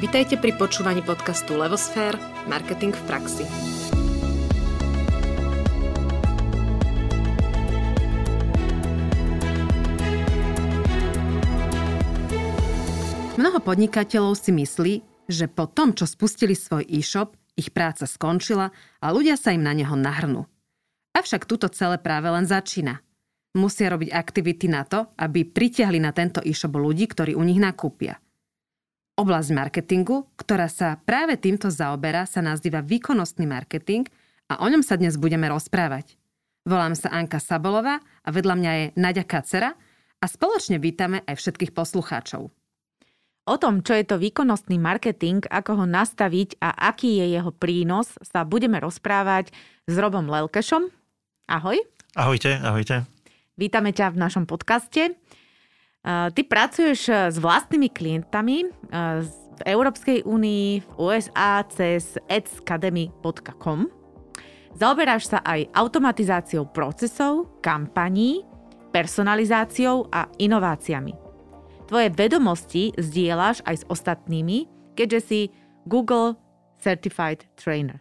Vitajte pri počúvaní podcastu Levosfér – Marketing v praxi. Mnoho podnikateľov si myslí, že po tom, čo spustili svoj e-shop, ich práca skončila a ľudia sa im na neho nahrnú. Avšak túto celé práve len začína. Musia robiť aktivity na to, aby pritiahli na tento e-shop ľudí, ktorí u nich nakúpia. Oblasť marketingu, ktorá sa práve týmto zaoberá, sa nazýva výkonnostný marketing a o ňom sa dnes budeme rozprávať. Volám sa Anka Sabolová a vedľa mňa je Nadia Kacera a spoločne vítame aj všetkých poslucháčov. O tom, čo je to výkonnostný marketing, ako ho nastaviť a aký je jeho prínos, sa budeme rozprávať s Robom Lelkešom. Ahoj. Ahojte, ahojte. Vítame ťa v našom podcaste. Ty pracuješ s vlastnými klientami v Európskej únii, v USA cez adscademy.com. Zaoberáš sa aj automatizáciou procesov, kampaní, personalizáciou a inováciami. Tvoje vedomosti zdieľaš aj s ostatnými, keďže si Google Certified Trainer.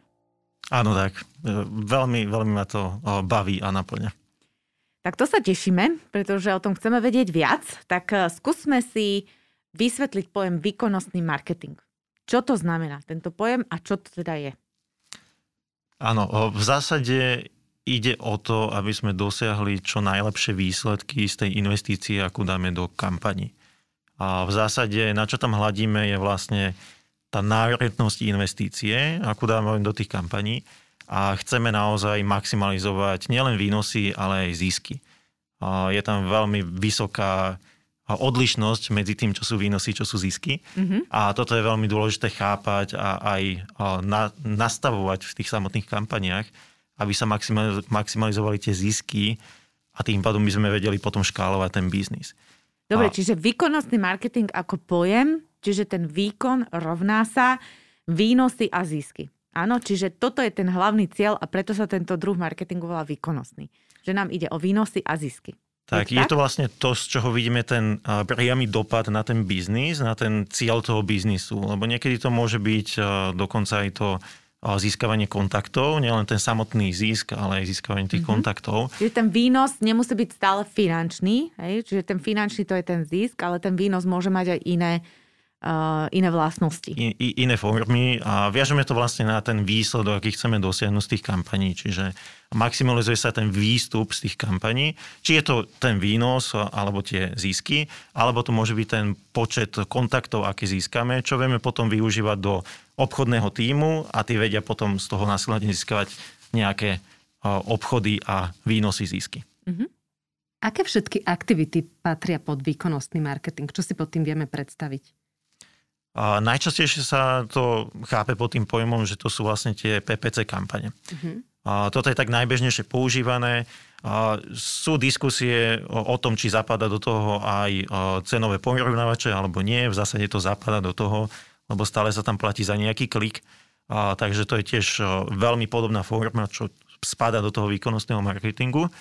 Áno, tak. E, veľmi, veľmi ma to baví a naplňa. Tak to sa tešíme, pretože o tom chceme vedieť viac. Tak e, skúsme si vysvetliť pojem výkonnostný marketing. Čo to znamená tento pojem a čo to teda je? Áno, v zásade ide o to, aby sme dosiahli čo najlepšie výsledky z tej investície, akú dáme do kampani. A v zásade, na čo tam hľadíme, je vlastne tá národnosť investície, akú dáme do tých kampaní a chceme naozaj maximalizovať nielen výnosy, ale aj zisky. Je tam veľmi vysoká odlišnosť medzi tým, čo sú výnosy, čo sú zisky. Mm-hmm. A toto je veľmi dôležité chápať a aj na, nastavovať v tých samotných kampaniách, aby sa maximalizovali tie zisky a tým pádom by sme vedeli potom škálovať ten biznis. Dobre, a... čiže výkonnostný marketing ako pojem Čiže ten výkon rovná sa výnosy a zisky. Áno, čiže toto je ten hlavný cieľ a preto sa tento druh marketingu volá výkonnostný. Že nám ide o výnosy a zisky. Tak, je, je to vlastne to, z čoho vidíme ten priamy dopad na ten biznis, na ten cieľ toho biznisu. Lebo niekedy to môže byť dokonca aj to získavanie kontaktov, nielen ten samotný zisk, ale aj získavanie tých mm-hmm. kontaktov. Čiže ten výnos nemusí byť stále finančný, hej? čiže ten finančný to je ten zisk, ale ten výnos môže mať aj iné iné vlastnosti. I, i, iné formy a viažeme to vlastne na ten výsledok, aký chceme dosiahnuť z tých kampaní. Čiže maximalizuje sa ten výstup z tých kampaní, či je to ten výnos alebo tie zisky, alebo to môže byť ten počet kontaktov, aký získame, čo vieme potom využívať do obchodného týmu a tí vedia potom z toho následne získavať nejaké obchody a výnosy zisky. Mm-hmm. Aké všetky aktivity patria pod výkonnostný marketing? Čo si pod tým vieme predstaviť? A najčastejšie sa to chápe pod tým pojmom, že to sú vlastne tie PPC kampane. Uh-huh. A toto je tak najbežnejšie používané. A sú diskusie o, o tom, či zapada do toho aj cenové porovnávače alebo nie. V zásade to zapada do toho, lebo stále sa tam platí za nejaký klik. A, takže to je tiež veľmi podobná forma, čo spada do toho výkonnostného marketingu.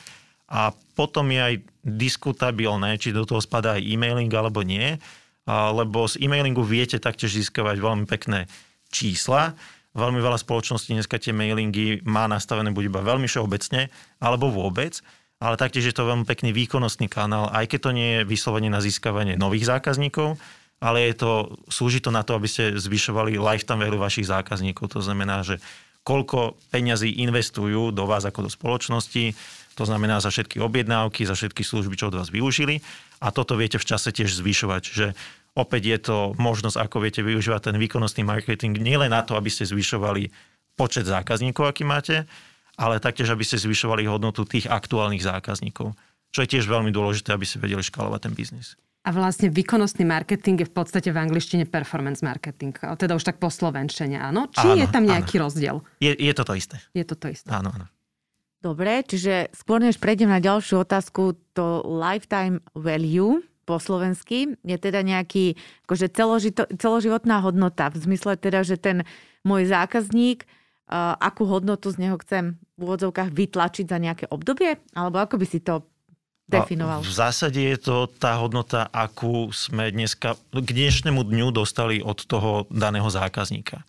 A potom je aj diskutabilné, či do toho spadá aj e-mailing alebo nie lebo z e-mailingu viete taktiež získavať veľmi pekné čísla. Veľmi veľa spoločností dneska tie mailingy má nastavené buď iba veľmi všeobecne, alebo vôbec, ale taktiež je to veľmi pekný výkonnostný kanál, aj keď to nie je vyslovene na získavanie nových zákazníkov, ale je to, slúži to na to, aby ste zvyšovali lifetime value vašich zákazníkov. To znamená, že koľko peňazí investujú do vás ako do spoločnosti, to znamená za všetky objednávky, za všetky služby, čo od vás využili a toto viete v čase tiež zvyšovať. Že opäť je to možnosť, ako viete využívať ten výkonnostný marketing nielen na to, aby ste zvyšovali počet zákazníkov, aký máte, ale taktiež, aby ste zvyšovali hodnotu tých aktuálnych zákazníkov. Čo je tiež veľmi dôležité, aby ste vedeli škálovať ten biznis. A vlastne výkonnostný marketing je v podstate v angličtine performance marketing. Teda už tak po slovenčene, áno? Či áno, je tam nejaký áno. rozdiel? Je, je to to isté. Je to to isté. Áno, áno. Dobre, čiže skôr než prejdem na ďalšiu otázku, to lifetime value po slovensky je teda nejaký akože celožito, celoživotná hodnota. V zmysle teda, že ten môj zákazník, uh, akú hodnotu z neho chcem v úvodzovkách vytlačiť za nejaké obdobie? Alebo ako by si to definoval? V zásade je to tá hodnota, akú sme dneska, k dnešnému dňu dostali od toho daného zákazníka.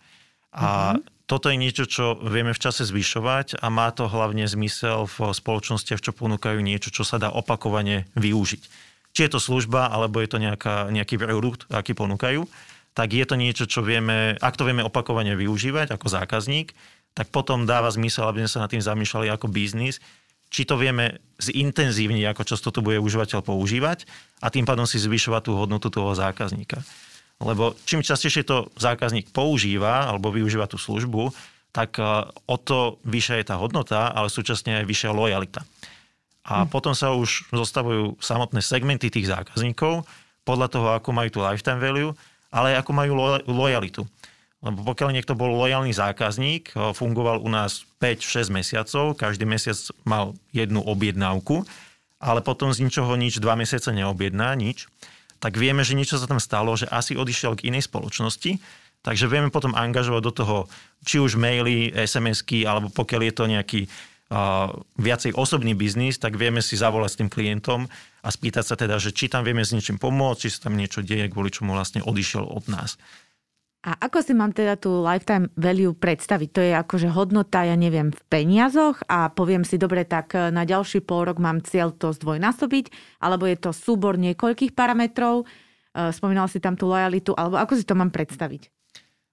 A uh-huh. toto je niečo, čo vieme v čase zvyšovať a má to hlavne zmysel v spoločnostiach, čo ponúkajú niečo, čo sa dá opakovane využiť. Či je to služba, alebo je to nejaká, nejaký produkt, aký ponúkajú, tak je to niečo, čo vieme, ak to vieme opakovane využívať ako zákazník, tak potom dáva zmysel, aby sme sa nad tým zamýšľali ako biznis, či to vieme zintenzívniť, ako často to bude užívateľ používať a tým pádom si zvyšovať tú hodnotu toho zákazníka. Lebo čím častejšie to zákazník používa alebo využíva tú službu, tak e, o to vyššia je tá hodnota, ale súčasne aj vyššia lojalita. A hm. potom sa už zostavujú samotné segmenty tých zákazníkov podľa toho, ako majú tú lifetime value, ale aj ako majú lo- lojalitu. Lebo pokiaľ niekto bol lojálny zákazník, fungoval u nás 5-6 mesiacov, každý mesiac mal jednu objednávku, ale potom z ničoho nič, dva mesiace neobjedná nič, tak vieme, že niečo sa tam stalo, že asi odišiel k inej spoločnosti, takže vieme potom angažovať do toho či už maily, SMS-ky, alebo pokiaľ je to nejaký viacej osobný biznis, tak vieme si zavolať s tým klientom a spýtať sa teda, že či tam vieme s niečím pomôcť, či sa tam niečo deje, kvôli čomu vlastne odišiel od nás. A ako si mám teda tú lifetime value predstaviť? To je akože hodnota, ja neviem, v peniazoch a poviem si, dobre, tak e, na ďalší pol rok mám cieľ to zdvojnásobiť, alebo je to súbor niekoľkých parametrov, e, spomínal si tam tú lojalitu, alebo ako si to mám predstaviť?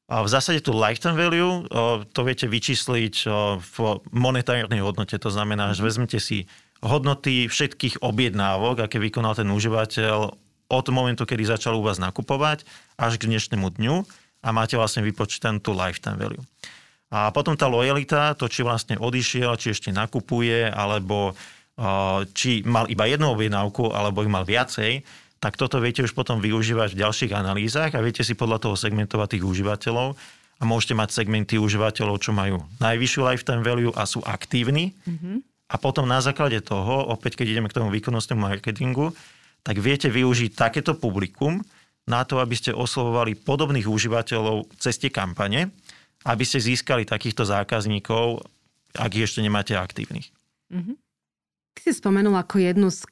V zásade tú lifetime value to viete vyčísliť v monetárnej hodnote. To znamená, že vezmete si hodnoty všetkých objednávok, aké vykonal ten užívateľ od momentu, kedy začal u vás nakupovať až k dnešnému dňu a máte vlastne vypočítanú tú lifetime value. A potom tá lojalita, to či vlastne odišiel, či ešte nakupuje, alebo či mal iba jednu objednávku, alebo ich mal viacej, tak toto viete už potom využívať v ďalších analýzach a viete si podľa toho segmentovať tých užívateľov a môžete mať segmenty užívateľov, čo majú najvyššiu lifetime value a sú aktívni. Mm-hmm. A potom na základe toho, opäť keď ideme k tomu výkonnostnému marketingu, tak viete využiť takéto publikum, na to, aby ste oslovovali podobných užívateľov cez tie kampane, aby ste získali takýchto zákazníkov, ak ich ešte nemáte aktívnych. Mm-hmm. Ty si spomenul ako jednu z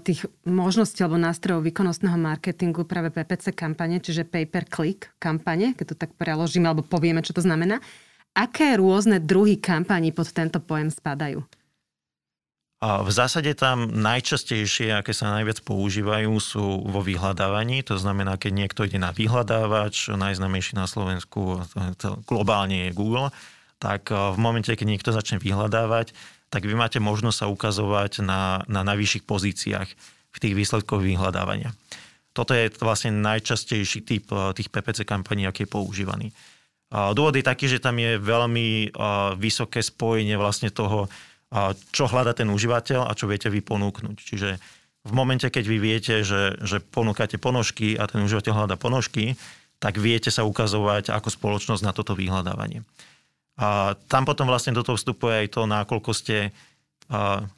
tých možností alebo nástrojov výkonnostného marketingu práve PPC kampane, čiže pay per click kampane, keď to tak preložíme alebo povieme, čo to znamená. Aké rôzne druhy kampaní pod tento pojem spadajú? V zásade tam najčastejšie, aké sa najviac používajú, sú vo vyhľadávaní. To znamená, keď niekto ide na vyhľadávač, najznamejší na Slovensku globálne je Google, tak e, v momente, keď niekto začne vyhľadávať, tak vy máte možnosť sa ukazovať na, na najvyšších pozíciách v tých výsledkoch vyhľadávania. Toto je vlastne najčastejší typ e, tých PPC kampaní, aký je používaný. Dôvod je taký, že tam je veľmi e, vysoké spojenie vlastne toho, čo hľada ten užívateľ a čo viete vy ponúknuť. Čiže v momente, keď vy viete, že, že ponúkate ponožky a ten užívateľ hľada ponožky, tak viete sa ukazovať ako spoločnosť na toto vyhľadávanie. A tam potom vlastne do toho vstupuje aj to, nakoľko ste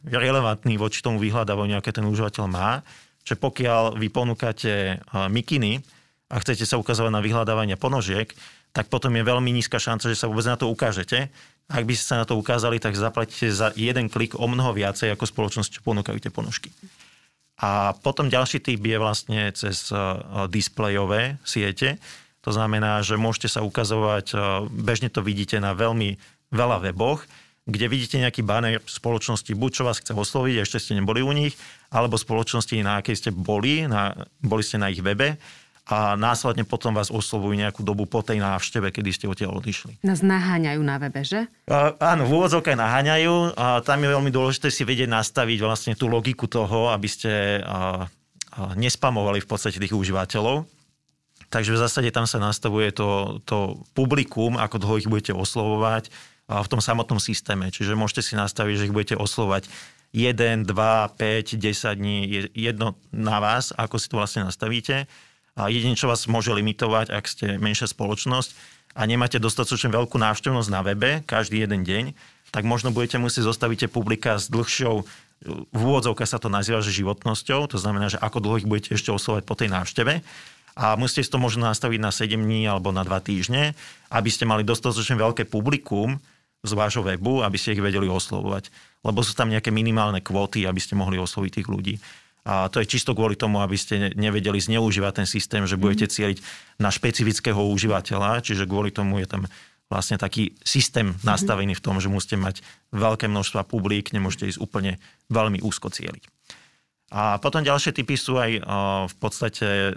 relevantní voči tomu vyhľadávaniu, aké ten užívateľ má. Čiže pokiaľ vy ponúkate mikiny a chcete sa ukazovať na vyhľadávanie ponožiek, tak potom je veľmi nízka šanca, že sa vôbec na to ukážete, ak by ste sa na to ukázali, tak zaplatíte za jeden klik o mnoho viacej ako spoločnosť, čo ponúkajú tie ponožky. A potom ďalší typ je vlastne cez displejové siete. To znamená, že môžete sa ukazovať, eh, bežne to vidíte na veľmi veľa weboch, kde vidíte nejaký banner spoločnosti, buď čo vás chce osloviť, ešte ste neboli u nich, alebo spoločnosti, na akej ste boli, na, boli ste na ich webe a následne potom vás oslovujú nejakú dobu po tej návšteve, kedy ste odtiaľ odišli. Nás naháňajú na webe, že? Uh, áno, v úvodzovkách naháňajú. A tam je veľmi dôležité si vedieť nastaviť vlastne tú logiku toho, aby ste uh, nespamovali v podstate tých užívateľov. Takže v zásade tam sa nastavuje to, to publikum, ako dlho ich budete oslovovať v tom samotnom systéme. Čiže môžete si nastaviť, že ich budete oslovovať 1, 2, 5, 10 dní, je jedno na vás, ako si to vlastne nastavíte. A jedine, čo vás môže limitovať, ak ste menšia spoločnosť a nemáte dostatočne veľkú návštevnosť na webe každý jeden deň, tak možno budete musieť zostaviť publika s dlhšou v úvodzovke sa to nazýva, že životnosťou, to znamená, že ako dlho ich budete ešte oslovať po tej návšteve a musíte si to možno nastaviť na 7 dní alebo na 2 týždne, aby ste mali dostatočne veľké publikum z vášho webu, aby ste ich vedeli oslovovať. Lebo sú tam nejaké minimálne kvóty, aby ste mohli osloviť tých ľudí. A to je čisto kvôli tomu, aby ste nevedeli zneužívať ten systém, že budete mhm. cieliť na špecifického užívateľa, čiže kvôli tomu je tam vlastne taký systém mhm. nastavený v tom, že musíte mať veľké množstva publik, nemôžete ísť úplne veľmi úzko cieliť. A potom ďalšie typy sú aj v podstate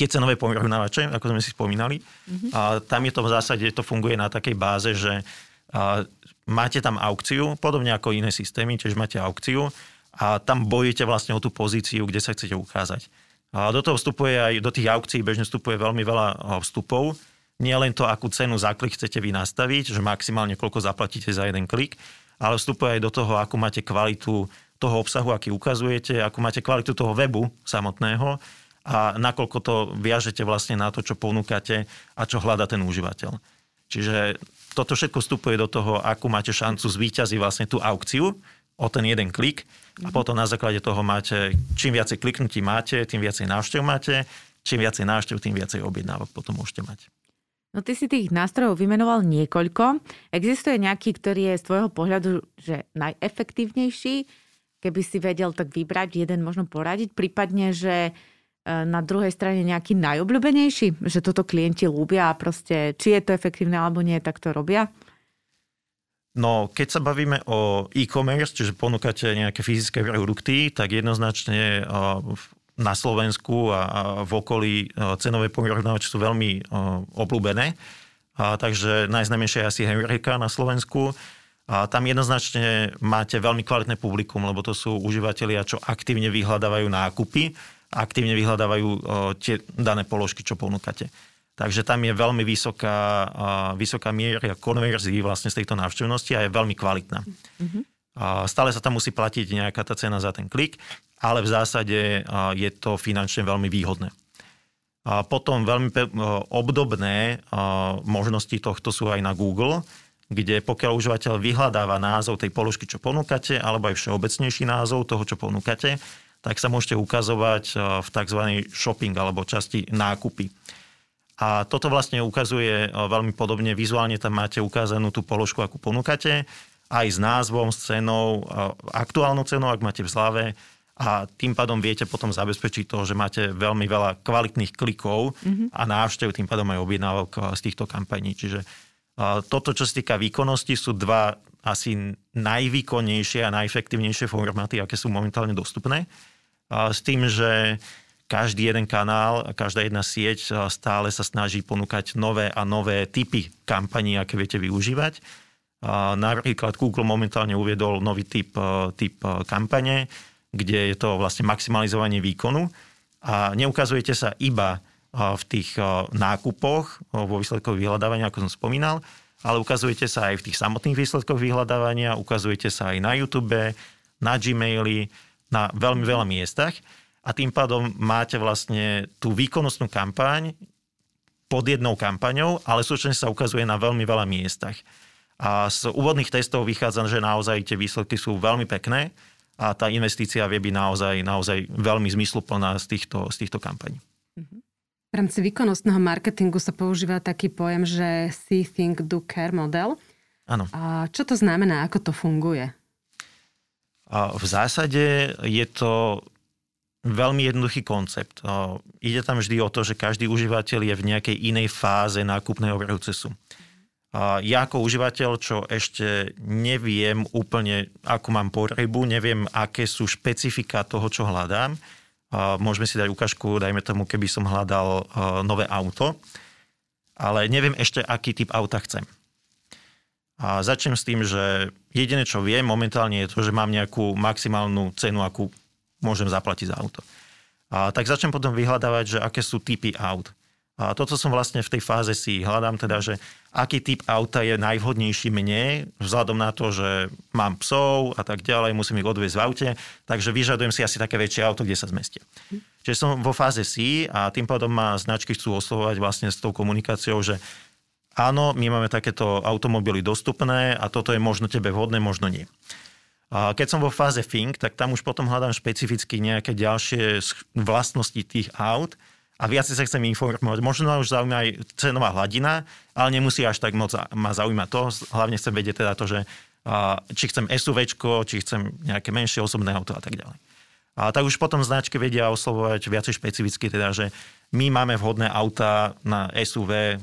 tie cenové porovnávače, ako sme si spomínali. Mm-hmm. A tam je to v zásade, to funguje na takej báze, že máte tam aukciu, podobne ako iné systémy, tiež máte aukciu a tam bojíte vlastne o tú pozíciu, kde sa chcete ukázať. A do toho vstupuje aj, do tých aukcií bežne vstupuje veľmi veľa vstupov. Nie len to, akú cenu za klik chcete vy nastaviť, že maximálne koľko zaplatíte za jeden klik, ale vstupuje aj do toho, akú máte kvalitu toho obsahu, aký ukazujete, akú máte kvalitu toho webu samotného a nakoľko to viažete vlastne na to, čo ponúkate a čo hľada ten užívateľ. Čiže toto všetko vstupuje do toho, akú máte šancu zvýťaziť vlastne tú aukciu o ten jeden klik a mhm. potom na základe toho máte, čím viacej kliknutí máte, tým viacej návštev máte, čím viacej návštev, tým viacej objednávok potom môžete mať. No ty si tých nástrojov vymenoval niekoľko. Existuje nejaký, ktorý je z tvojho pohľadu že najefektívnejší? Keby si vedel tak vybrať jeden, možno poradiť, prípadne, že na druhej strane nejaký najobľúbenejší, že toto klienti ľúbia a proste, či je to efektívne alebo nie, tak to robia? No, keď sa bavíme o e-commerce, čiže ponúkate nejaké fyzické produkty, tak jednoznačne e, na Slovensku a v okolí e, cenové porovnávače sú veľmi obľúbené. A takže najznámejšia je asi Henrika na Slovensku. A tam jednoznačne máte veľmi kvalitné publikum, lebo to sú užívateľia, čo aktívne vyhľadávajú nákupy, aktívne vyhľadávajú tie dané položky, čo ponúkate. Takže tam je veľmi vysoká, vysoká miera konverzií vlastne z tejto návštevnosti a je veľmi kvalitná. Mm-hmm. Stále sa tam musí platiť nejaká tá cena za ten klik, ale v zásade je to finančne veľmi výhodné. A potom veľmi obdobné možnosti tohto sú aj na Google, kde pokiaľ užívateľ vyhľadáva názov tej položky, čo ponúkate, alebo aj všeobecnejší názov toho, čo ponúkate, tak sa môžete ukazovať e, v tzv. shopping alebo časti nákupy. A toto vlastne ukazuje e, veľmi podobne, vizuálne tam máte ukázanú tú položku, akú ponúkate, aj s názvom, s cenou, e, aktuálnou cenou, ak máte v zlave, a tým pádom viete potom zabezpečiť to, že máte veľmi veľa kvalitných klikov mm-hmm. a návštev, tým pádom aj objednávok z týchto kampaní. Čiže toto, čo sa týka výkonnosti, sú dva asi najvýkonnejšie a najefektívnejšie formáty, aké sú momentálne dostupné. S tým, že každý jeden kanál a každá jedna sieť stále sa snaží ponúkať nové a nové typy kampaní, aké viete využívať. Napríklad Google momentálne uviedol nový typ, typ kampane, kde je to vlastne maximalizovanie výkonu a neukazujete sa iba v tých nákupoch, vo výsledkoch vyhľadávania, ako som spomínal, ale ukazujete sa aj v tých samotných výsledkoch vyhľadávania, ukazujete sa aj na YouTube, na Gmaili, na veľmi veľa miestach a tým pádom máte vlastne tú výkonnostnú kampaň pod jednou kampaňou, ale súčasne sa ukazuje na veľmi veľa miestach. A z úvodných testov vychádza, že naozaj tie výsledky sú veľmi pekné a tá investícia vie byť naozaj, naozaj veľmi zmysluplná z týchto, z týchto kampaní. V rámci výkonnostného marketingu sa používa taký pojem, že see, think, do, care model. Áno. A čo to znamená, ako to funguje? A v zásade je to veľmi jednoduchý koncept. Ide tam vždy o to, že každý užívateľ je v nejakej inej fáze nákupného procesu. Ja ako užívateľ, čo ešte neviem úplne, ako mám potrebu, neviem, aké sú špecifika toho, čo hľadám, Môžeme si dať ukážku, dajme tomu, keby som hľadal nové auto, ale neviem ešte, aký typ auta chcem. A začnem s tým, že jediné, čo viem momentálne je to, že mám nejakú maximálnu cenu, akú môžem zaplatiť za auto. A tak začnem potom vyhľadávať, že aké sú typy aut. A toto som vlastne v tej fáze si hľadám teda, že aký typ auta je najvhodnejší mne, vzhľadom na to, že mám psov a tak ďalej, musím ich odviezť v aute, takže vyžadujem si asi také väčšie auto, kde sa zmestia. Čiže som vo fáze C a tým pádom ma značky chcú oslovovať vlastne s tou komunikáciou, že áno, my máme takéto automobily dostupné a toto je možno tebe vhodné, možno nie. A keď som vo fáze Think, tak tam už potom hľadám špecificky nejaké ďalšie vlastnosti tých aut, a viac sa chcem informovať. Možno už zaujíma aj cenová hladina, ale nemusí až tak moc ma zaujímať to. Hlavne chcem vedieť teda to, že či chcem SUV, či chcem nejaké menšie osobné auto a tak ďalej. A tak už potom značky vedia oslovovať viacej špecificky, teda, že my máme vhodné auta na SUV,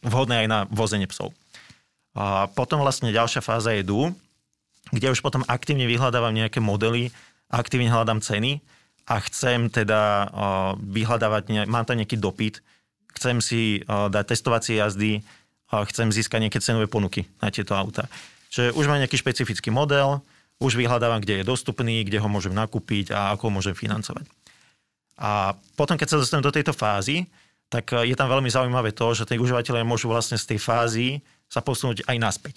vhodné aj na vozenie psov. A potom vlastne ďalšia fáza je DU, kde už potom aktívne vyhľadávam nejaké modely, aktívne hľadám ceny a chcem teda vyhľadávať, mám tam nejaký dopyt, chcem si dať testovacie jazdy, chcem získať nejaké cenové ponuky na tieto auta. Čiže už mám nejaký špecifický model, už vyhľadávam, kde je dostupný, kde ho môžem nakúpiť a ako ho môžem financovať. A potom, keď sa dostanem do tejto fázy, tak je tam veľmi zaujímavé to, že tí užívateľe môžu vlastne z tej fázy sa posunúť aj naspäť.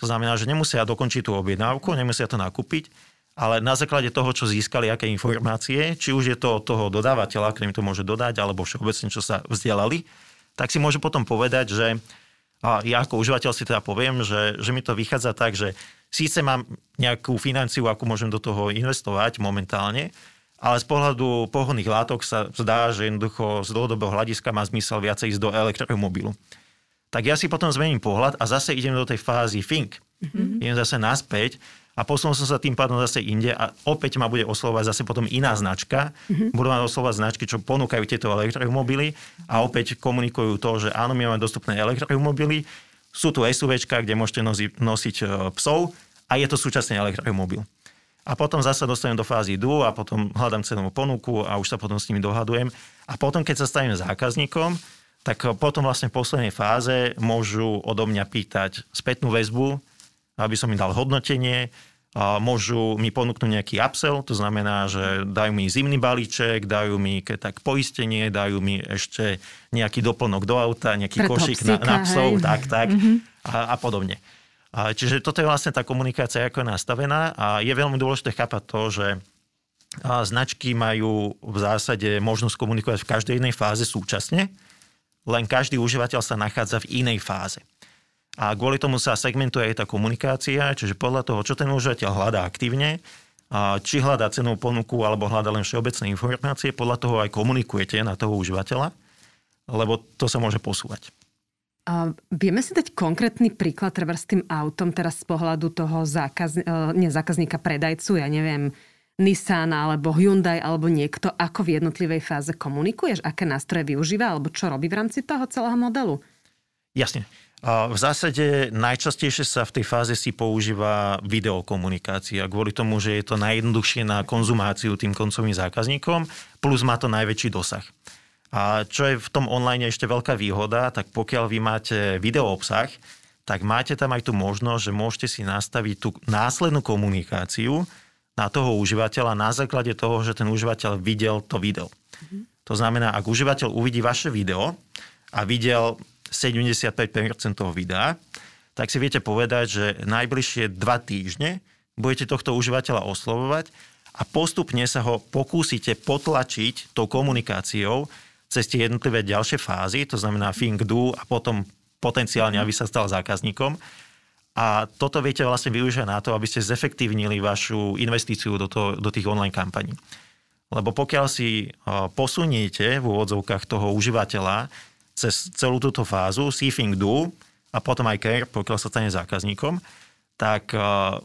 To znamená, že nemusia dokončiť tú objednávku, nemusia to nakúpiť, ale na základe toho, čo získali, aké informácie, či už je to od toho dodávateľa, ktorým to môže dodať, alebo všeobecne, čo sa vzdielali, tak si môžu potom povedať, že a ja ako užívateľ si teda poviem, že, že mi to vychádza tak, že síce mám nejakú financiu, akú môžem do toho investovať momentálne, ale z pohľadu pohodných látok sa zdá, že jednoducho z dlhodobého hľadiska má zmysel viacej ísť do elektromobilu tak ja si potom zmením pohľad a zase idem do tej fázy think. Mm-hmm. Idem zase naspäť a posunul som sa tým pádom zase inde a opäť ma bude oslovať zase potom iná značka. Mm-hmm. Budú ma oslovať značky, čo ponúkajú tieto elektromobily a opäť komunikujú to, že áno, my máme dostupné elektromobily, sú tu SUV, kde môžete nosiť, nosiť e, psov a je to súčasne elektromobil. A potom zase dostanem do fázy DU a potom hľadám cenovú ponuku a už sa potom s nimi dohadujem. A potom, keď sa stanem zákazníkom, tak potom vlastne v poslednej fáze môžu odo mňa pýtať spätnú väzbu, aby som im dal hodnotenie, a môžu mi ponúknuť nejaký upsell, to znamená, že dajú mi zimný balíček, dajú mi keď tak poistenie, dajú mi ešte nejaký doplnok do auta, nejaký Pre košík na, na psov, hej. tak, tak mm-hmm. a, a podobne. A, čiže toto je vlastne tá komunikácia, ako je nastavená a je veľmi dôležité chápať to, že a značky majú v zásade možnosť komunikovať v každej jednej fáze súčasne, len každý užívateľ sa nachádza v inej fáze. A kvôli tomu sa segmentuje aj tá komunikácia, čiže podľa toho, čo ten užívateľ hľadá aktívne, a či hľadá cenovú ponuku alebo hľadá len všeobecné informácie, podľa toho aj komunikujete na toho užívateľa, lebo to sa môže posúvať. A vieme si dať konkrétny príklad treba s tým autom teraz z pohľadu toho zákaz, e, nie, zákazníka, predajcu, ja neviem, Nissan alebo Hyundai alebo niekto, ako v jednotlivej fáze komunikuješ, aké nástroje využíva alebo čo robí v rámci toho celého modelu? Jasne. V zásade najčastejšie sa v tej fáze si používa videokomunikácia kvôli tomu, že je to najjednoduchšie na konzumáciu tým koncovým zákazníkom, plus má to najväčší dosah. A čo je v tom online ešte veľká výhoda, tak pokiaľ vy máte video obsah, tak máte tam aj tú možnosť, že môžete si nastaviť tú následnú komunikáciu, na toho užívateľa na základe toho, že ten užívateľ videl to video. Mm-hmm. To znamená, ak užívateľ uvidí vaše video a videl 75% toho tak si viete povedať, že najbližšie dva týždne budete tohto užívateľa oslovovať a postupne sa ho pokúsite potlačiť tou komunikáciou cez tie jednotlivé ďalšie fázy, to znamená think, do a potom potenciálne, aby sa stal zákazníkom a toto viete vlastne využiť na to, aby ste zefektívnili vašu investíciu do, to, do tých online kampaní. Lebo pokiaľ si posuniete v úvodzovkách toho užívateľa cez celú túto fázu, see, think, do a potom aj care, pokiaľ sa stane zákazníkom, tak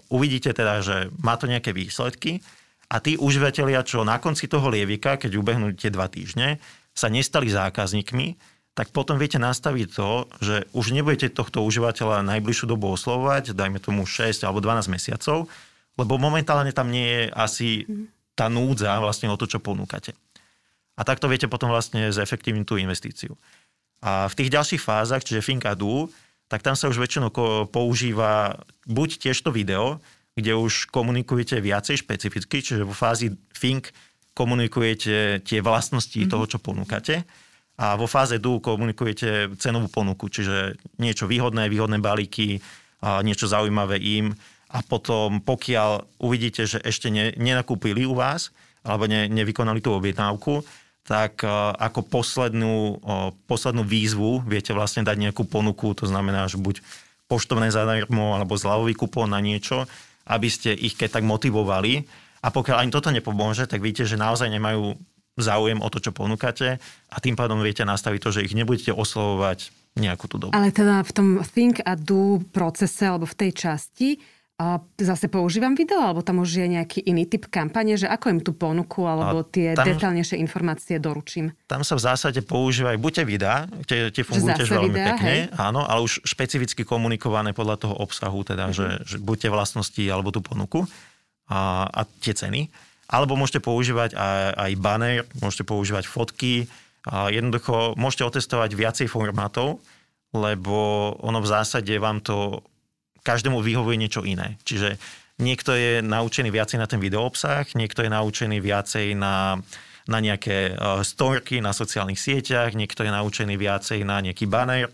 uvidíte teda, že má to nejaké výsledky a tí užívateľia, čo na konci toho lievika, keď ubehnú tie dva týždne, sa nestali zákazníkmi, tak potom viete nastaviť to, že už nebudete tohto užívateľa najbližšiu dobu oslovovať, dajme tomu 6 alebo 12 mesiacov, lebo momentálne tam nie je asi tá núdza vlastne o to, čo ponúkate. A takto viete potom vlastne zefektívniť tú investíciu. A v tých ďalších fázach, čiže Think a Do, tak tam sa už väčšinou používa buď tiež to video, kde už komunikujete viacej špecificky, čiže vo fázi Think komunikujete tie vlastnosti mm-hmm. toho, čo ponúkate a vo fáze DU komunikujete cenovú ponuku, čiže niečo výhodné, výhodné balíky, a niečo zaujímavé im a potom pokiaľ uvidíte, že ešte ne, nenakúpili u vás alebo ne, nevykonali tú objednávku, tak ako poslednú, poslednú výzvu viete vlastne dať nejakú ponuku, to znamená, že buď poštovné zadarmo alebo zľavový kupón na niečo, aby ste ich keď tak motivovali. A pokiaľ ani toto nepomôže, tak vidíte, že naozaj nemajú záujem o to, čo ponúkate a tým pádom viete nastaviť to, že ich nebudete oslovovať nejakú tú dobu. Ale teda v tom think a do procese alebo v tej časti a zase používam video, alebo tam už je nejaký iný typ kampane, že ako im tú ponuku alebo tie tam, detaľnejšie informácie doručím? Tam sa v zásade používajú buď tie videá, tie, tie fungujú tiež veľmi videá, pekne, hej? áno, ale už špecificky komunikované podľa toho obsahu, teda, mm-hmm. že, že buď tie vlastnosti alebo tú ponuku a, a tie ceny. Alebo môžete používať aj, aj banner, môžete používať fotky, a jednoducho môžete otestovať viacej formátov, lebo ono v zásade vám to každému vyhovuje niečo iné. Čiže niekto je naučený viacej na ten videoobsah, niekto je naučený viacej na, na nejaké uh, storky na sociálnych sieťach, niekto je naučený viacej na nejaký banner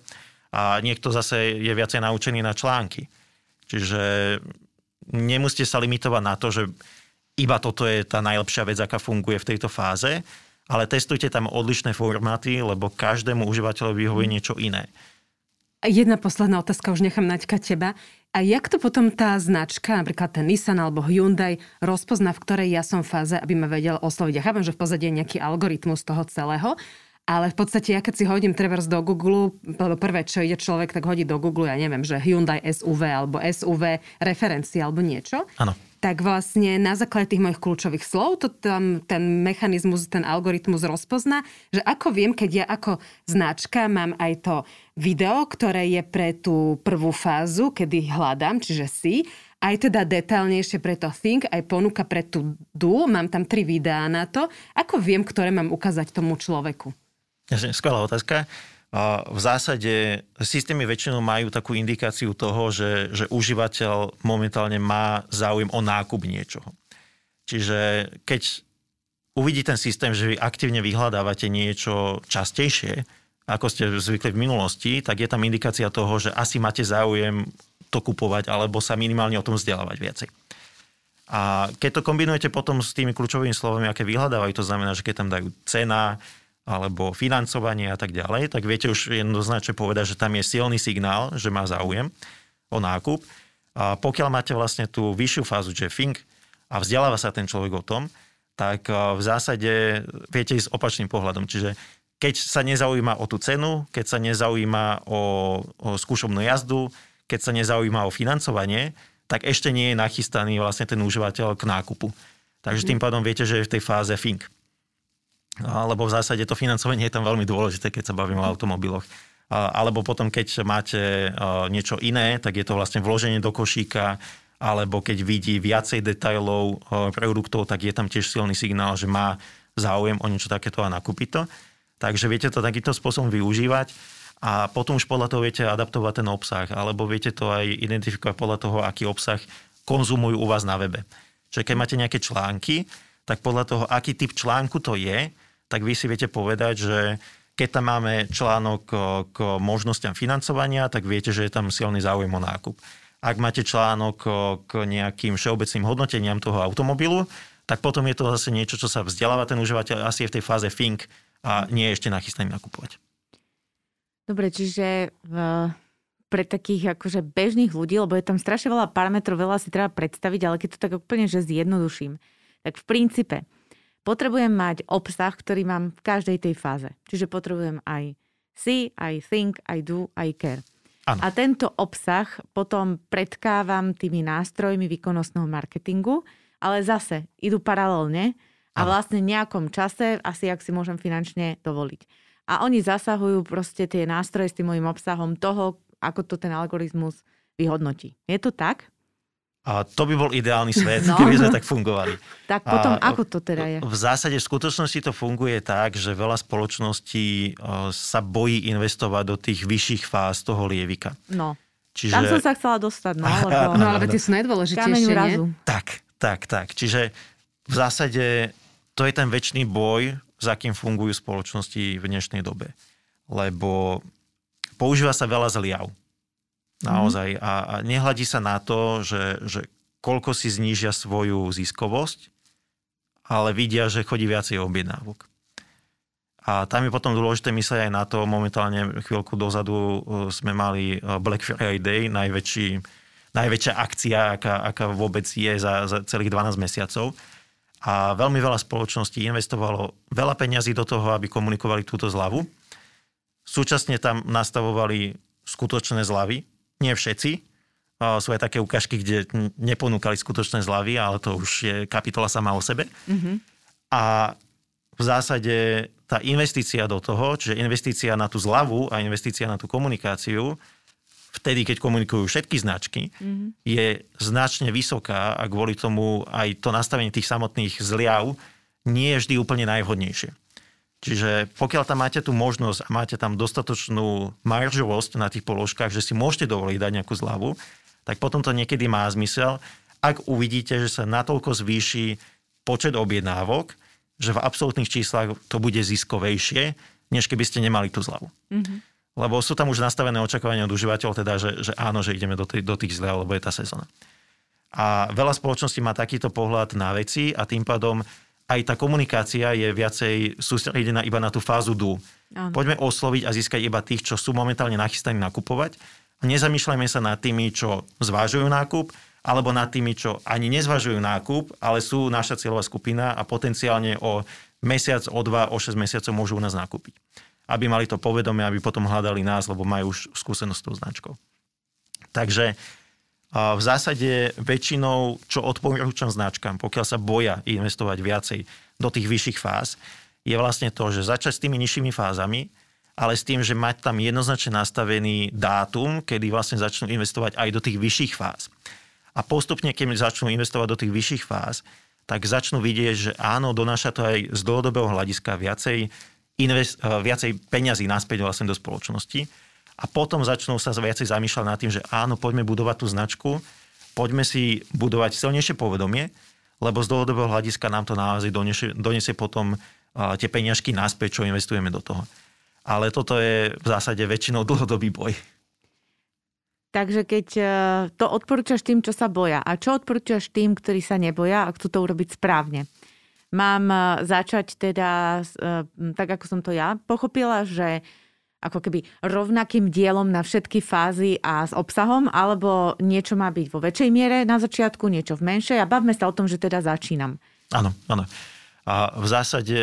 a niekto zase je viacej naučený na články. Čiže nemusíte sa limitovať na to, že iba toto je tá najlepšia vec, aká funguje v tejto fáze, ale testujte tam odlišné formáty, lebo každému užívateľovi vyhovuje niečo iné. Jedna posledná otázka, už nechám Naďka teba. A jak to potom tá značka, napríklad ten Nissan alebo Hyundai, rozpozná, v ktorej ja som fáze, aby ma vedel osloviť? Ja chápem, že v pozadí je nejaký algoritmus toho celého, ale v podstate ja keď si hodím Travers do Google, prvé, čo ide človek, tak hodí do Google, ja neviem, že Hyundai SUV alebo SUV referencia alebo niečo. Áno tak vlastne na základe tých mojich kľúčových slov to tam ten mechanizmus, ten algoritmus rozpozná, že ako viem, keď ja ako značka mám aj to video, ktoré je pre tú prvú fázu, kedy hľadám, čiže si, aj teda detailnejšie pre to think, aj ponuka pre tú do, mám tam tri videá na to. Ako viem, ktoré mám ukázať tomu človeku? Skvelá otázka. V zásade systémy väčšinou majú takú indikáciu toho, že, že užívateľ momentálne má záujem o nákup niečoho. Čiže keď uvidí ten systém, že vy aktívne vyhľadávate niečo častejšie, ako ste zvykli v minulosti, tak je tam indikácia toho, že asi máte záujem to kupovať alebo sa minimálne o tom vzdelávať viacej. A keď to kombinujete potom s tými kľúčovými slovami, aké vyhľadávajú, to znamená, že keď tam dajú cena, alebo financovanie a tak ďalej, tak viete už jednoznačne povedať, že tam je silný signál, že má záujem o nákup. A pokiaľ máte vlastne tú vyššiu fázu, think a vzdeláva sa ten človek o tom, tak v zásade viete ísť opačným pohľadom. Čiže keď sa nezaujíma o tú cenu, keď sa nezaujíma o, o skúšobnú jazdu, keď sa nezaujíma o financovanie, tak ešte nie je nachystaný vlastne ten užívateľ k nákupu. Takže tým pádom viete, že je v tej fáze think alebo v zásade to financovanie je tam veľmi dôležité, keď sa bavíme o automobiloch. Alebo potom, keď máte niečo iné, tak je to vlastne vloženie do košíka, alebo keď vidí viacej detajlov produktov, tak je tam tiež silný signál, že má záujem o niečo takéto a nakúpiť to. Takže viete to takýmto spôsobom využívať a potom už podľa toho viete adaptovať ten obsah, alebo viete to aj identifikovať podľa toho, aký obsah konzumujú u vás na webe. Čiže keď máte nejaké články, tak podľa toho, aký typ článku to je, tak vy si viete povedať, že keď tam máme článok k možnostiam financovania, tak viete, že je tam silný záujem o nákup. Ak máte článok k nejakým všeobecným hodnoteniam toho automobilu, tak potom je to zase niečo, čo sa vzdeláva ten užívateľ asi je v tej fáze think a nie je ešte nachystaný nakupovať. Dobre, čiže v, pre takých akože bežných ľudí, lebo je tam strašne veľa parametrov, veľa si treba predstaviť, ale keď to tak úplne že zjednoduším, tak v princípe potrebujem mať obsah, ktorý mám v každej tej fáze. Čiže potrebujem aj see, aj think, aj do, aj care. Ano. A tento obsah potom predkávam tými nástrojmi výkonnostného marketingu, ale zase idú paralelne a vlastne nejakom čase, asi ak si môžem finančne dovoliť. A oni zasahujú proste tie nástroje s tým môjim obsahom toho, ako to ten algoritmus vyhodnotí. Je to tak? A to by bol ideálny svet, no. keby sme tak fungovali. Tak potom a ako to teda je? V zásade v skutočnosti to funguje tak, že veľa spoločností sa bojí investovať do tých vyšších fáz toho lievika. No. Čiže... Tam som sa chcela dostať, no. Lebo... No, ale tie sú najdôležitejšie, nie? Tak, tak, tak. Čiže v zásade to je ten väčší boj, za kým fungujú spoločnosti v dnešnej dobe. Lebo používa sa veľa zliav. Naozaj. A, a nehľadí sa na to, že, že koľko si znížia svoju ziskovosť, ale vidia, že chodí viacej objednávok. A tam je potom dôležité myslieť aj na to, momentálne chvíľku dozadu uh, sme mali uh, Black Friday, najväčší, najväčšia akcia, aká, aká vôbec je za, za celých 12 mesiacov. A veľmi veľa spoločností investovalo veľa peňazí do toho, aby komunikovali túto zľavu. Súčasne tam nastavovali skutočné zľavy, nie všetci. Sú aj také ukážky, kde neponúkali skutočné zľavy, ale to už je kapitola sama o sebe. Mm-hmm. A v zásade tá investícia do toho, čiže investícia na tú zľavu a investícia na tú komunikáciu, vtedy, keď komunikujú všetky značky, mm-hmm. je značne vysoká a kvôli tomu aj to nastavenie tých samotných zliav nie je vždy úplne najvhodnejšie. Čiže pokiaľ tam máte tú možnosť a máte tam dostatočnú maržovosť na tých položkách, že si môžete dovoliť dať nejakú zľavu, tak potom to niekedy má zmysel, ak uvidíte, že sa natoľko zvýši počet objednávok, že v absolútnych číslach to bude ziskovejšie, než keby ste nemali tú zľavu. Mm-hmm. Lebo sú tam už nastavené očakávania od užívateľov, teda, že, že áno, že ideme do, tých, do tých zľav, lebo je tá sezóna. A veľa spoločností má takýto pohľad na veci a tým pádom aj tá komunikácia je viacej sústredená iba na tú fázu dú. Poďme osloviť a získať iba tých, čo sú momentálne nachystaní nakupovať. Nezamýšľajme sa nad tými, čo zvážujú nákup, alebo nad tými, čo ani nezvažujú nákup, ale sú naša cieľová skupina a potenciálne o mesiac, o dva, o 6 mesiacov môžu u nás nakúpiť aby mali to povedomie, aby potom hľadali nás, lebo majú už skúsenosť s tou značkou. Takže v zásade väčšinou, čo odporúčam značkám, pokiaľ sa boja investovať viacej do tých vyšších fáz, je vlastne to, že začať s tými nižšími fázami, ale s tým, že mať tam jednoznačne nastavený dátum, kedy vlastne začnú investovať aj do tých vyšších fáz. A postupne, keď začnú investovať do tých vyšších fáz, tak začnú vidieť, že áno, donáša to aj z dlhodobého hľadiska viacej invest, eh, viacej peňazí naspäť vlastne do spoločnosti a potom začnú sa viacej zamýšľať nad tým, že áno, poďme budovať tú značku, poďme si budovať silnejšie povedomie, lebo z dlhodobého hľadiska nám to naozaj donesie, donesie potom uh, tie peňažky naspäť, čo investujeme do toho. Ale toto je v zásade väčšinou dlhodobý boj. Takže keď eh, to odporúčaš tým, čo sa boja, a čo odporúčaš tým, ktorí sa neboja a chcú to urobiť správne? Mám e, začať teda, e, tak ako som to ja pochopila, že ako keby rovnakým dielom na všetky fázy a s obsahom, alebo niečo má byť vo väčšej miere na začiatku, niečo v menšej a bavme sa o tom, že teda začínam. Áno, áno. A v zásade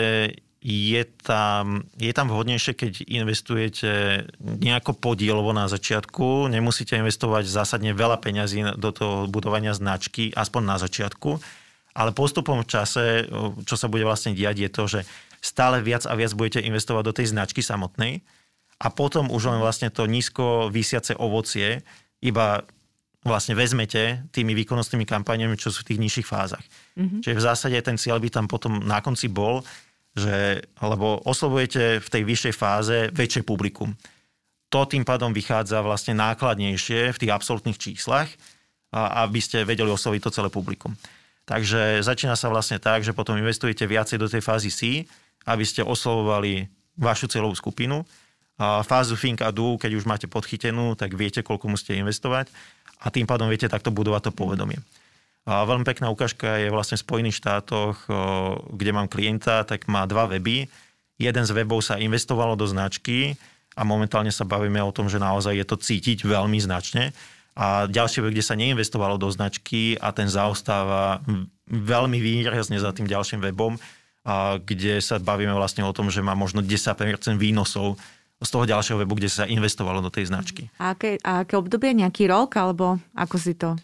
je tam, je tam vhodnejšie, keď investujete nejako podielovo na začiatku. Nemusíte investovať zásadne veľa peňazí do toho budovania značky, aspoň na začiatku ale postupom v čase, čo sa bude vlastne diať, je to, že stále viac a viac budete investovať do tej značky samotnej a potom už len vlastne to nízko vysiace ovocie iba vlastne vezmete tými výkonnostnými kampaniami, čo sú v tých nižších fázach. Mm-hmm. Čiže v zásade ten cieľ by tam potom na konci bol, že, lebo oslovujete v tej vyššej fáze väčšie publikum. To tým pádom vychádza vlastne nákladnejšie v tých absolútnych číslach, aby ste vedeli osloviť to celé publikum. Takže začína sa vlastne tak, že potom investujete viacej do tej fázy C, aby ste oslovovali vašu celovú skupinu. A fázu Think a Do, keď už máte podchytenú, tak viete, koľko musíte investovať a tým pádom viete takto budovať to povedomie. A veľmi pekná ukážka je vlastne v Spojených štátoch, kde mám klienta, tak má dva weby. Jeden z webov sa investovalo do značky a momentálne sa bavíme o tom, že naozaj je to cítiť veľmi značne a ďalšie kde sa neinvestovalo do značky a ten zaostáva veľmi výrazne za tým ďalším webom, a kde sa bavíme vlastne o tom, že má možno 10% výnosov z toho ďalšieho webu, kde sa investovalo do tej značky. A aké, a aké obdobie? Nejaký rok? Alebo ako si to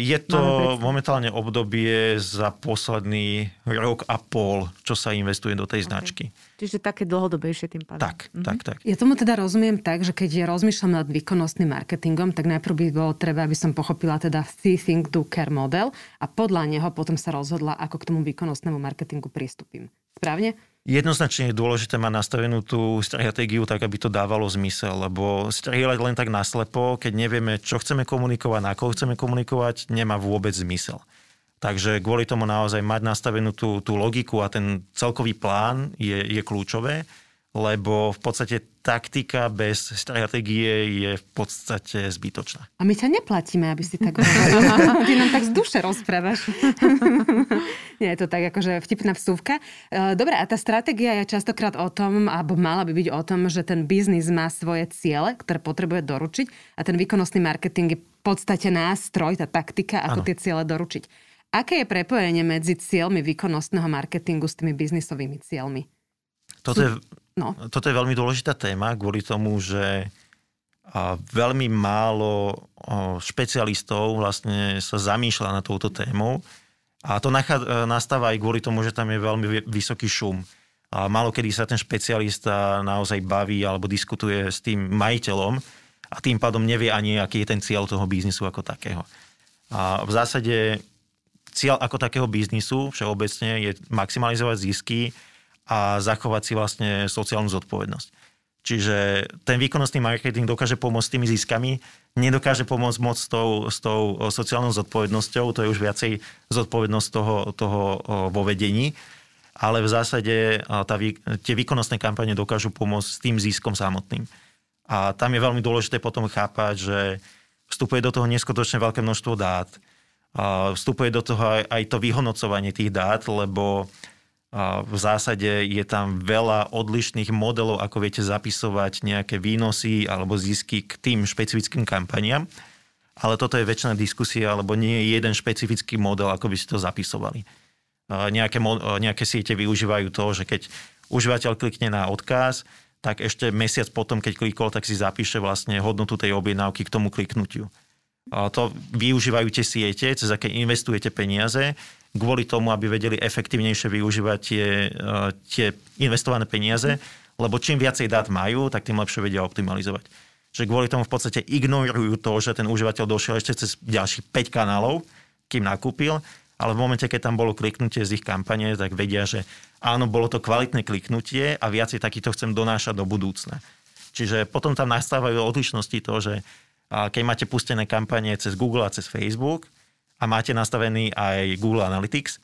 je to momentálne obdobie za posledný rok a pol, čo sa investuje do tej okay. značky. Čiže také dlhodobejšie tým pádom. Tak, mhm. tak, tak. Ja tomu teda rozumiem tak, že keď ja rozmýšľam nad výkonnostným marketingom, tak najprv by bolo treba, aby som pochopila teda See, Think, Do, Care model a podľa neho potom sa rozhodla, ako k tomu výkonnostnému marketingu pristúpim. Správne? Jednoznačne je dôležité mať nastavenú tú stratégiu tak, aby to dávalo zmysel, lebo strieľať len tak naslepo, keď nevieme, čo chceme komunikovať, na koho chceme komunikovať, nemá vôbec zmysel. Takže kvôli tomu naozaj mať nastavenú tú, tú logiku a ten celkový plán je, je kľúčové lebo v podstate taktika bez stratégie je v podstate zbytočná. A my ťa neplatíme, aby si tak hovoril. Ty nám tak z duše rozprávaš. Nie je to tak akože vtipná vstúvka. E, dobre, a tá stratégia je častokrát o tom, alebo mala by byť o tom, že ten biznis má svoje ciele, ktoré potrebuje doručiť a ten výkonnostný marketing je v podstate nástroj, tá taktika, ako ano. tie ciele doručiť. Aké je prepojenie medzi cieľmi výkonnostného marketingu s tými biznisovými cieľmi? Toto je, no. toto je veľmi dôležitá téma kvôli tomu, že veľmi málo špecialistov vlastne sa zamýšľa na touto témou a to nastáva aj kvôli tomu, že tam je veľmi vysoký šum. A málo kedy sa ten špecialista naozaj baví alebo diskutuje s tým majiteľom a tým pádom nevie ani, aký je ten cieľ toho biznisu ako takého. A v zásade cieľ ako takého biznisu všeobecne je maximalizovať zisky a zachovať si vlastne sociálnu zodpovednosť. Čiže ten výkonnostný marketing dokáže pomôcť tými ziskami, nedokáže pomôcť moc s tou, s tou sociálnou zodpovednosťou, to je už viacej zodpovednosť toho, toho vo vedení, ale v zásade tá, tie výkonnostné kampane dokážu pomôcť s tým ziskom samotným. A tam je veľmi dôležité potom chápať, že vstupuje do toho neskutočne veľké množstvo dát, vstupuje do toho aj, aj to vyhodnocovanie tých dát, lebo v zásade je tam veľa odlišných modelov, ako viete zapisovať nejaké výnosy alebo zisky k tým špecifickým kampaniám. Ale toto je väčšiná diskusia, lebo nie je jeden špecifický model, ako by si to zapisovali. Nejaké, nejaké siete využívajú to, že keď užívateľ klikne na odkaz, tak ešte mesiac potom, keď klikol, tak si zapíše vlastne hodnotu tej objednávky k tomu kliknutiu. To využívajú tie siete, cez aké investujete peniaze kvôli tomu, aby vedeli efektívnejšie využívať tie, eh, tie investované peniaze, lebo čím viacej dát majú, tak tým lepšie vedia optimalizovať. Že kvôli tomu v podstate ignorujú to, že ten užívateľ došiel ešte cez ďalších 5 kanálov, kým nakúpil, ale v momente, keď tam bolo kliknutie z ich kampane, tak vedia, že áno, bolo to kvalitné kliknutie a viacej takýto chcem donášať do budúcna. Čiže potom tam nastávajú odlišnosti to, že keď máte pustené kampanie cez Google a cez Facebook, a máte nastavený aj Google Analytics,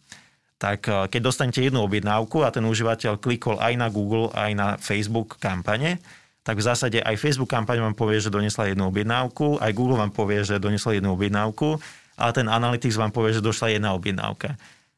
tak eh, keď dostanete jednu objednávku a ten užívateľ klikol aj na Google, aj na Facebook kampane, tak v zásade aj Facebook kampaň vám povie, že donesla jednu objednávku, aj Google vám povie, že donesla jednu objednávku, a ten Analytics vám povie, že došla jedna objednávka.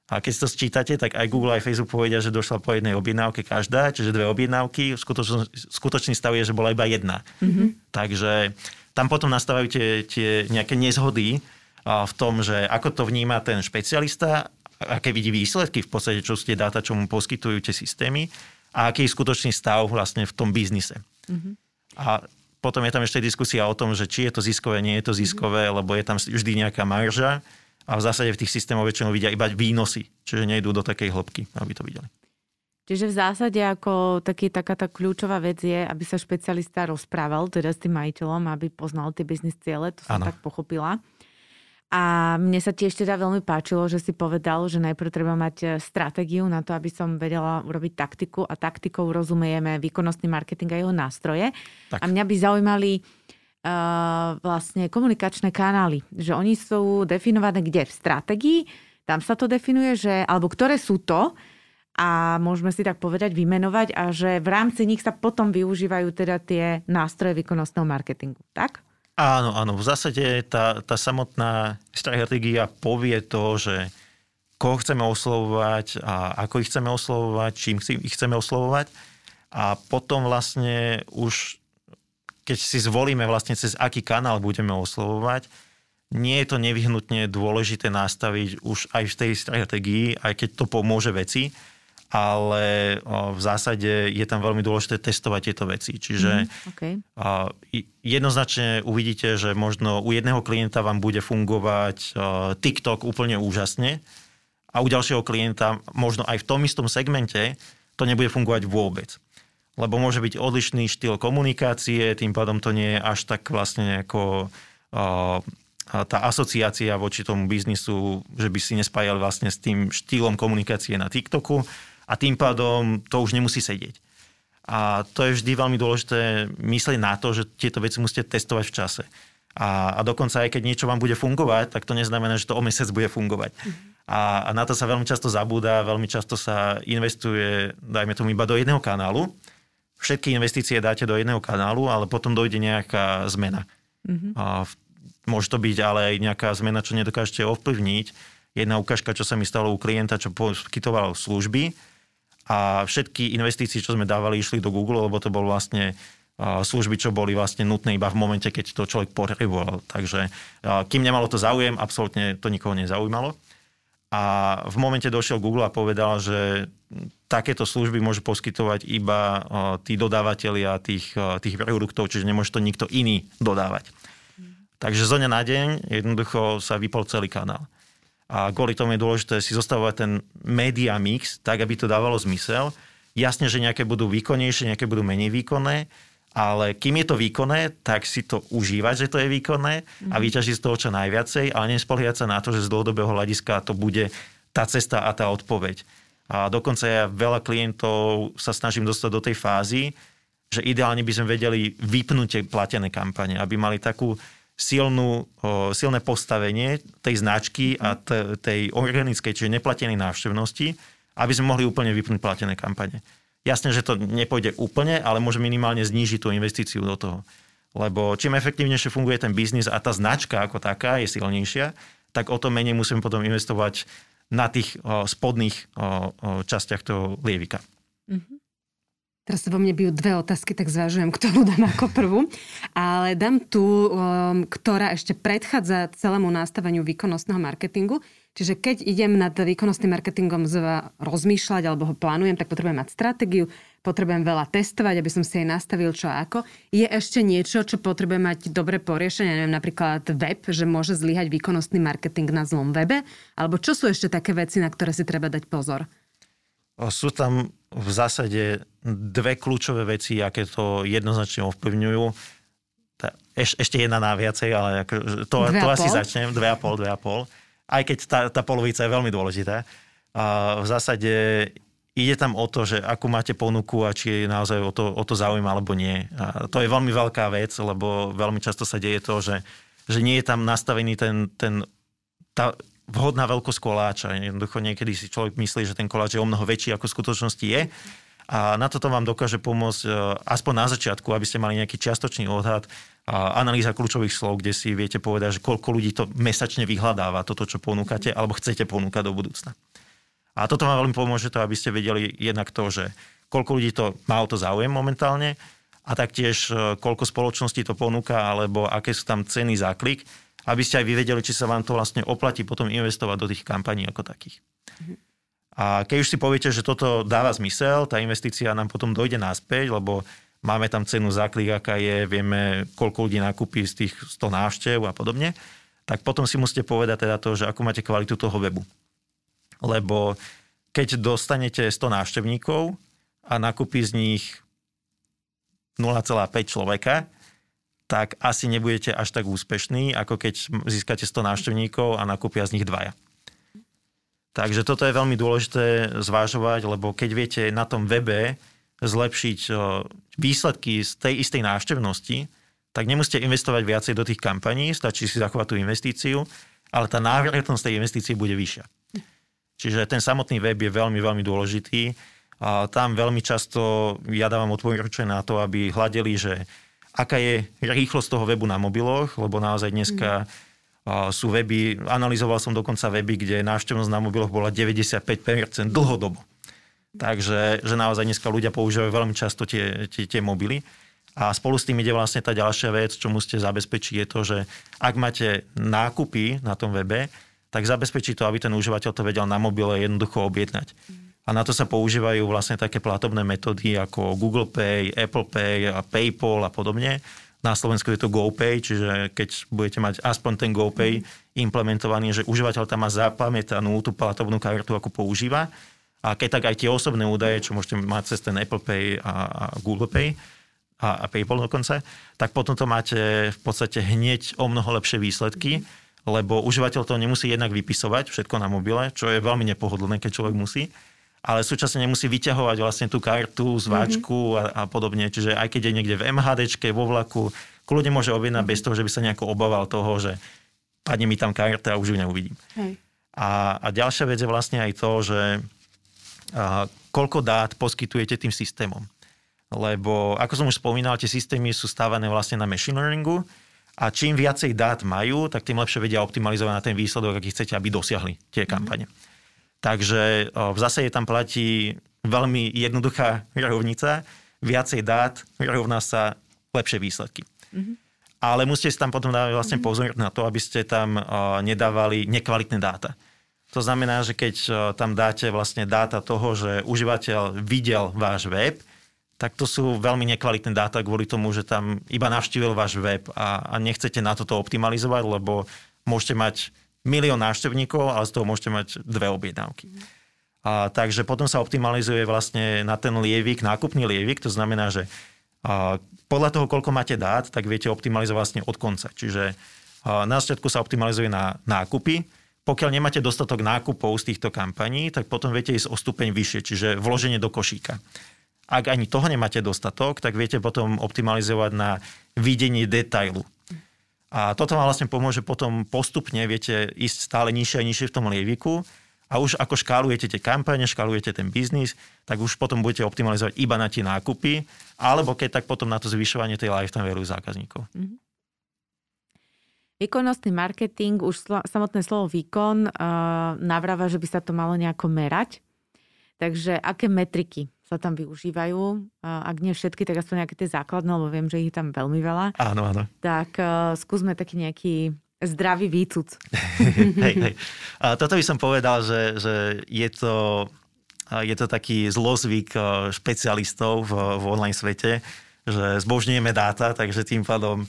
A keď si to sčítate, tak aj Google, aj Facebook povedia, že došla po jednej objednávke každá, čiže dve objednávky. Skutočný, skutočný stav je, že bola iba jedna. Mm-hmm. Takže tam potom nastávajú tie, tie nejaké nezhody, v tom, že ako to vníma ten špecialista, aké vidí výsledky v podstate, čo sú tie dáta, čo mu poskytujú tie systémy a aký je skutočný stav vlastne v tom biznise. Mm-hmm. A potom je tam ešte diskusia o tom, že či je to ziskové, nie je to ziskové, mm-hmm. lebo je tam vždy nejaká marža a v zásade v tých systémoch väčšinou vidia iba výnosy, čiže nejdú do takej hĺbky, aby to videli. Čiže v zásade ako taký, taká tá kľúčová vec je, aby sa špecialista rozprával teda s tým majiteľom, aby poznal tie biznis ciele, to som ano. tak pochopila. A mne sa tiež teda veľmi páčilo, že si povedal, že najprv treba mať e, stratégiu na to, aby som vedela urobiť taktiku a taktikou rozumieme výkonnostný marketing a jeho nástroje. Tak. A mňa by zaujímali uh, vlastne komunikačné kanály, že oni sú definované kde? V stratégii, tam sa to definuje, že, alebo ktoré sú to, a môžeme si tak povedať, vymenovať a že v rámci nich sa potom využívajú teda tie nástroje výkonnostného marketingu. Tak? Áno, áno. V zásade tá, tá samotná stratégia povie to, že koho chceme oslovovať a ako ich chceme oslovovať, čím ich chceme oslovovať. A potom vlastne už, keď si zvolíme vlastne cez aký kanál budeme oslovovať, nie je to nevyhnutne dôležité nastaviť už aj v tej stratégii, aj keď to pomôže veci, ale v zásade je tam veľmi dôležité testovať tieto veci. Čiže mm, okay. jednoznačne uvidíte, že možno u jedného klienta vám bude fungovať TikTok úplne úžasne a u ďalšieho klienta možno aj v tom istom segmente to nebude fungovať vôbec. Lebo môže byť odlišný štýl komunikácie, tým pádom to nie je až tak vlastne ako tá asociácia voči tomu biznisu, že by si nespájali vlastne s tým štýlom komunikácie na TikToku a tým pádom to už nemusí sedieť. A to je vždy veľmi dôležité myslieť na to, že tieto veci musíte testovať v čase. A, a dokonca aj keď niečo vám bude fungovať, tak to neznamená, že to o mesiac bude fungovať. Mm-hmm. A, a na to sa veľmi často zabúda, veľmi často sa investuje, dajme tomu iba do jedného kanálu. Všetky investície dáte do jedného kanálu, ale potom dojde nejaká zmena. Mm-hmm. A môže to byť ale aj nejaká zmena, čo nedokážete ovplyvniť. Jedna ukážka, čo sa mi stalo u klienta, čo poskytoval služby, a všetky investície, čo sme dávali, išli do Google, lebo to bol vlastne služby, čo boli vlastne nutné iba v momente, keď to človek potreboval. Takže kým nemalo to záujem, absolútne to nikoho nezaujímalo. A v momente došiel Google a povedal, že takéto služby môžu poskytovať iba tí dodávateľia tých, tých produktov, čiže nemôže to nikto iný dodávať. Takže zo dňa na deň jednoducho sa vypol celý kanál. A kvôli tomu je dôležité si zostavovať ten media mix, tak aby to dávalo zmysel. Jasne, že nejaké budú výkonnejšie, nejaké budú menej výkonné, ale kým je to výkonné, tak si to užívať, že to je výkonné a mhm. vyťažiť z toho čo najviacej, ale nespoliehať sa na to, že z dlhodobého hľadiska to bude tá cesta a tá odpoveď. A dokonca ja veľa klientov sa snažím dostať do tej fázy, že ideálne by sme vedeli vypnúť tie platené kampane, aby mali takú silnú, o, silné postavenie tej značky a t- tej organickej, čiže neplatenej návštevnosti, aby sme mohli úplne vypnúť platené kampane. Jasne, že to nepôjde úplne, ale môže minimálne znížiť tú investíciu do toho. Lebo čím efektívnejšie funguje ten biznis a tá značka ako taká je silnejšia, tak o to menej musíme potom investovať na tých o, spodných o, o, častiach toho lievika. Mm-hmm. Teraz sa vo mne bijú dve otázky, tak zvažujem, ktorú dám ako prvú. Ale dám tú, um, ktorá ešte predchádza celému nastaveniu výkonnostného marketingu. Čiže keď idem nad výkonnostným marketingom rozmýšľať alebo ho plánujem, tak potrebujem mať stratégiu, potrebujem veľa testovať, aby som si jej nastavil čo ako. Je ešte niečo, čo potrebujem mať dobre poriešenie, neviem, napríklad web, že môže zlyhať výkonnostný marketing na zlom webe, alebo čo sú ešte také veci, na ktoré si treba dať pozor? Sú tam v zásade dve kľúčové veci, aké to jednoznačne ovplyvňujú. Eš, ešte jedna na viacej, ale ako, to, to asi začnem. Dve a pol, dve a pol. Aj keď tá, tá polovica je veľmi dôležitá. A v zásade ide tam o to, že akú máte ponuku a či je naozaj o to, o to zaujíma alebo nie. A to je veľmi veľká vec, lebo veľmi často sa deje to, že, že nie je tam nastavený ten, ten tá, vhodná veľkosť koláča. Jednoducho niekedy si človek myslí, že ten koláč je o mnoho väčší, ako v skutočnosti je. A na toto vám dokáže pomôcť e, aspoň na začiatku, aby ste mali nejaký čiastočný odhad a analýza kľúčových slov, kde si viete povedať, že koľko ľudí to mesačne vyhľadáva, toto, čo ponúkate, alebo chcete ponúkať do budúcna. A toto vám veľmi pomôže to, aby ste vedeli jednak to, že koľko ľudí to má o to záujem momentálne a taktiež e, koľko spoločností to ponúka, alebo aké sú tam ceny za klik, aby ste aj vy či sa vám to vlastne oplatí potom investovať do tých kampaní ako takých. A keď už si poviete, že toto dáva zmysel, tá investícia nám potom dojde naspäť, lebo máme tam cenu za klik, aká je, vieme, koľko ľudí nakúpi z tých 100 návštev a podobne, tak potom si musíte povedať teda to, že ako máte kvalitu toho webu. Lebo keď dostanete 100 návštevníkov a nakúpi z nich 0,5 človeka, tak asi nebudete až tak úspešní, ako keď získate 100 návštevníkov a nakúpia z nich dvaja. Takže toto je veľmi dôležité zvážovať, lebo keď viete na tom webe zlepšiť výsledky z tej istej návštevnosti, tak nemusíte investovať viacej do tých kampaní, stačí si zachovať tú investíciu, ale tá návratnosť tej investície bude vyššia. Čiže ten samotný web je veľmi, veľmi dôležitý. A tam veľmi často ja dávam odporúčanie na to, aby hľadeli, že aká je rýchlosť toho webu na mobiloch, lebo naozaj dneska mm. sú weby, analyzoval som dokonca weby, kde návštevnosť na mobiloch bola 95% dlhodobo. Takže že naozaj dneska ľudia používajú veľmi často tie, tie, tie mobily. A spolu s tým ide vlastne tá ďalšia vec, čo musíte zabezpečiť, je to, že ak máte nákupy na tom webe, tak zabezpečí to, aby ten užívateľ to vedel na mobile jednoducho objednať. Mm. A na to sa používajú vlastne také platobné metódy ako Google Pay, Apple Pay a PayPal a podobne. Na Slovensku je to GoPay, čiže keď budete mať aspoň ten GoPay implementovaný, že užívateľ tam má zapamätanú tú platobnú kartu, ako používa. A keď tak aj tie osobné údaje, čo môžete mať cez ten Apple Pay a, a Google Pay a, a PayPal dokonca, tak potom to máte v podstate hneď o mnoho lepšie výsledky, lebo užívateľ to nemusí jednak vypisovať všetko na mobile, čo je veľmi nepohodlné, keď človek musí ale súčasne nemusí vyťahovať vlastne tú kartu, zváčku mm-hmm. a, a podobne. Čiže aj keď je niekde v MHDčke, vo vlaku, kľudne môže objednať mm-hmm. bez toho, že by sa nejako obával toho, že padne mi tam karta a už ju neuvidím. Hej. A, a ďalšia vec je vlastne aj to, že a, koľko dát poskytujete tým systémom. Lebo, ako som už spomínal, tie systémy sú stávané vlastne na machine learningu a čím viacej dát majú, tak tým lepšie vedia optimalizovať na ten výsledok, aký chcete, aby dosiahli tie mhm. kampane. Mm-hmm. Takže v zásade tam platí veľmi jednoduchá rovnica. Viacej dát rovná sa lepšie výsledky. Mm-hmm. Ale musíte si tam potom dávať vlastne mm-hmm. pozor na to, aby ste tam nedávali nekvalitné dáta. To znamená, že keď tam dáte vlastne dáta toho, že užívateľ videl váš web, tak to sú veľmi nekvalitné dáta kvôli tomu, že tam iba navštívil váš web a, a nechcete na toto optimalizovať, lebo môžete mať milión návštevníkov, ale z toho môžete mať dve objednávky. A, takže potom sa optimalizuje vlastne na ten lievik, nákupný lievik, to znamená, že a, podľa toho, koľko máte dát, tak viete optimalizovať vlastne od konca. Čiže a, na začiatku sa optimalizuje na nákupy, pokiaľ nemáte dostatok nákupov z týchto kampaní, tak potom viete ísť o stupeň vyššie, čiže vloženie do košíka. Ak ani toho nemáte dostatok, tak viete potom optimalizovať na videnie detailu. A toto vám vlastne pomôže potom postupne, viete, ísť stále nižšie a nižšie v tom lieviku a už ako škálujete tie kampane, škálujete ten biznis, tak už potom budete optimalizovať iba na tie nákupy, alebo keď tak potom na to zvyšovanie tej lifetime value zákazníkov. Mm-hmm. Výkonnostný marketing, už slo, samotné slovo výkon uh, navráva, že by sa to malo nejako merať. Takže aké metriky sa tam využívajú? Ak nie všetky, tak aspoň nejaké tie základné, lebo viem, že ich je tam veľmi veľa. Áno, áno. Tak uh, skúsme taký nejaký zdravý výcud. hej, hej. A toto by som povedal, že, že je to je to taký zlozvyk špecialistov v, v online svete, že zbožňujeme dáta, takže tým pádom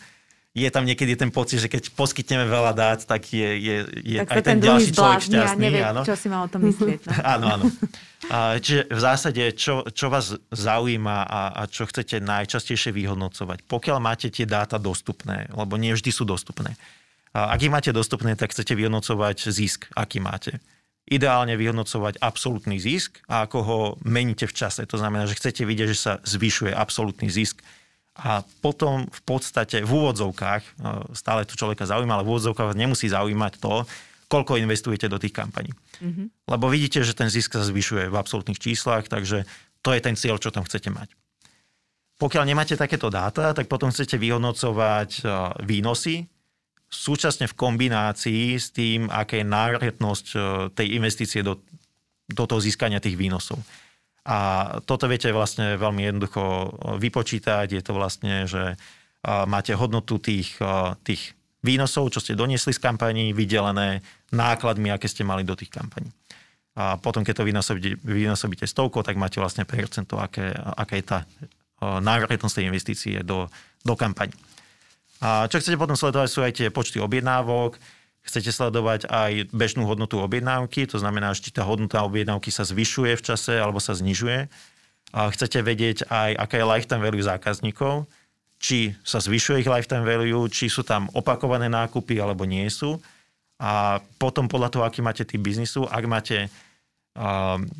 je tam niekedy ten pocit, že keď poskytneme veľa dát, tak je, je, je tak aj ten, ten ďalší človek šťastný. Ja neviem, áno. čo si mal o tom myslieť. No. áno, áno. A, čiže v zásade, čo, čo vás zaujíma a, a čo chcete najčastejšie vyhodnocovať, pokiaľ máte tie dáta dostupné, lebo nie vždy sú dostupné. A ak ich máte dostupné, tak chcete vyhodnocovať zisk, aký máte. Ideálne vyhodnocovať absolútny zisk a ako ho meníte v čase. To znamená, že chcete vidieť, že sa zvyšuje absolútny zisk a potom v podstate v úvodzovkách, e, stále to človeka zaujíma, ale v úvodzovkách nemusí zaujímať to, koľko investujete do tých kampaní. Mm-hmm. Lebo vidíte, že ten zisk sa zvyšuje v absolútnych číslach, takže to je ten cieľ, čo tam chcete mať. Pokiaľ nemáte takéto dáta, tak potom chcete vyhodnocovať e, výnosy, súčasne v kombinácii s tým, aká je národnosť e, tej investície do, do toho získania tých výnosov. A toto viete vlastne veľmi jednoducho vypočítať. Je to vlastne, že máte hodnotu tých, tých výnosov, čo ste doniesli z kampaní, vydelené nákladmi, aké ste mali do tých kampaní. A potom, keď to vynásobíte, vynásobíte stovkou, tak máte vlastne percento, aké, aká je tá návratnosť tej investície do, do kampaní. A čo chcete potom sledovať, sú aj tie počty objednávok, Chcete sledovať aj bežnú hodnotu objednávky, to znamená, či tá hodnota objednávky sa zvyšuje v čase alebo sa znižuje. A chcete vedieť aj, aká je lifetime value zákazníkov, či sa zvyšuje ich lifetime value, či sú tam opakované nákupy alebo nie sú. A potom podľa toho, aký máte typ biznisu, ak máte,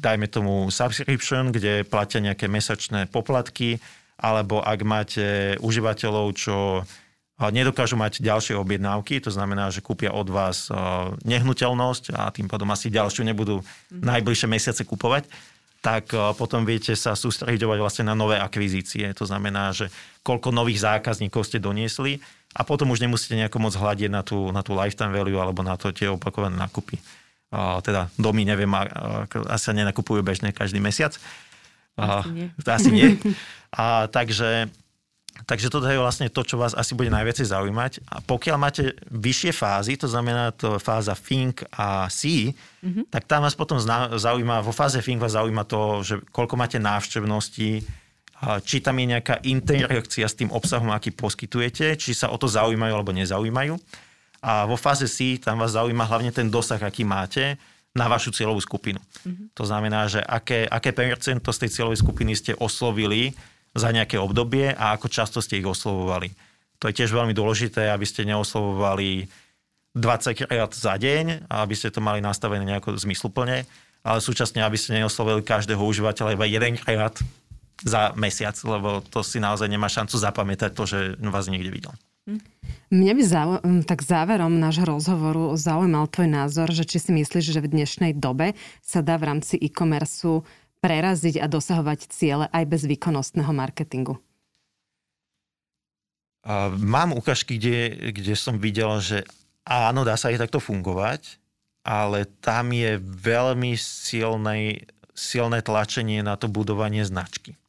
dajme tomu subscription, kde platia nejaké mesačné poplatky, alebo ak máte užívateľov, čo nedokážu mať ďalšie objednávky, to znamená, že kúpia od vás nehnuteľnosť a tým pádom asi ďalšiu nebudú mm. najbližšie mesiace kupovať, tak potom viete sa sústredovať vlastne na nové akvizície. To znamená, že koľko nových zákazníkov ste doniesli a potom už nemusíte nejako moc hľadiť na tú, na tú lifetime value alebo na to tie opakované nákupy. A, teda domy, neviem, asi sa nenakupujú bežne každý mesiac. Asi nie. Asi nie. A, takže Takže toto je vlastne to, čo vás asi bude najviac zaujímať. A pokiaľ máte vyššie fázy, to znamená to fáza Think a C, mm-hmm. tak tam vás potom zaujíma, vo fáze Think vás zaujíma to, že koľko máte návštevností, či tam je nejaká interakcia s tým obsahom, aký poskytujete, či sa o to zaujímajú alebo nezaujímajú. A vo fáze C tam vás zaujíma hlavne ten dosah, aký máte na vašu cieľovú skupinu. Mm-hmm. To znamená, že aké, aké percento z tej cieľovej skupiny ste oslovili za nejaké obdobie a ako často ste ich oslovovali. To je tiež veľmi dôležité, aby ste neoslovovali 20 krát za deň aby ste to mali nastavené nejako zmysluplne, ale súčasne, aby ste neoslovili každého užívateľa iba jedenkrát za mesiac, lebo to si naozaj nemá šancu zapamätať to, že vás niekde videl. Mňa by zau- tak záverom nášho rozhovoru zaujímal tvoj názor, že či si myslíš, že v dnešnej dobe sa dá v rámci e-commerce preraziť a dosahovať ciele aj bez výkonnostného marketingu? Mám ukážky, kde, kde som videl, že áno, dá sa aj takto fungovať, ale tam je veľmi silné, silné tlačenie na to budovanie značky.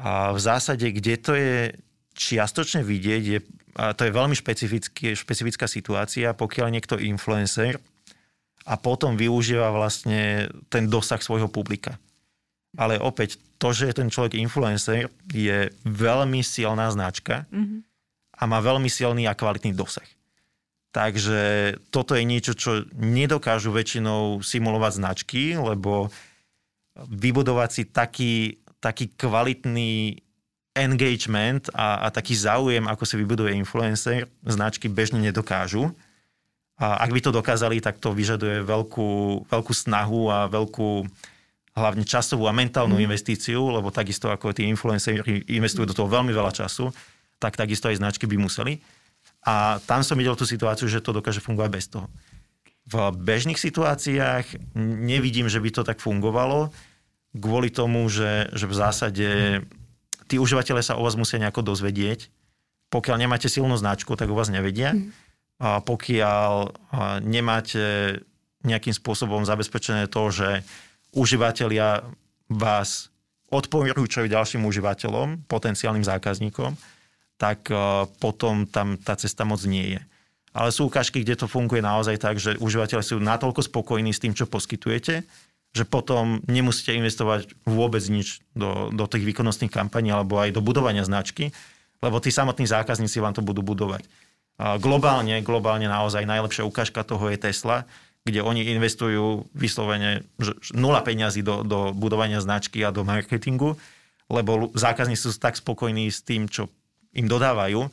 A v zásade, kde to je čiastočne vidieť, je, a to je veľmi špecifická situácia, pokiaľ niekto influencer a potom využíva vlastne ten dosah svojho publika. Ale opäť, to, že je ten človek influencer, je veľmi silná značka mm-hmm. a má veľmi silný a kvalitný dosah. Takže toto je niečo, čo nedokážu väčšinou simulovať značky, lebo vybudovať si taký, taký kvalitný engagement a, a taký záujem, ako si vybuduje influencer, značky bežne nedokážu. A ak by to dokázali, tak to vyžaduje veľkú, veľkú snahu a veľkú hlavne časovú a mentálnu mm. investíciu, lebo takisto ako tí influenceri investujú do toho veľmi veľa času, tak takisto aj značky by museli. A tam som videl tú situáciu, že to dokáže fungovať bez toho. V bežných situáciách nevidím, že by to tak fungovalo, kvôli tomu, že, že v zásade tí užívateľe sa o vás musia nejako dozvedieť. Pokiaľ nemáte silnú značku, tak o vás nevedia. Mm. Pokiaľ nemáte nejakým spôsobom zabezpečené to, že užívateľia vás odporúčajú ďalším užívateľom, potenciálnym zákazníkom, tak potom tam tá cesta moc nie je. Ale sú ukážky, kde to funguje naozaj tak, že užívateľe sú natoľko spokojní s tým, čo poskytujete, že potom nemusíte investovať vôbec nič do, do tých výkonnostných kampaní alebo aj do budovania značky, lebo tí samotní zákazníci vám to budú budovať. Globálne, globálne naozaj najlepšia ukážka toho je Tesla, kde oni investujú vyslovene nula peňazí do, do budovania značky a do marketingu, lebo zákazníci sú tak spokojní s tým, čo im dodávajú,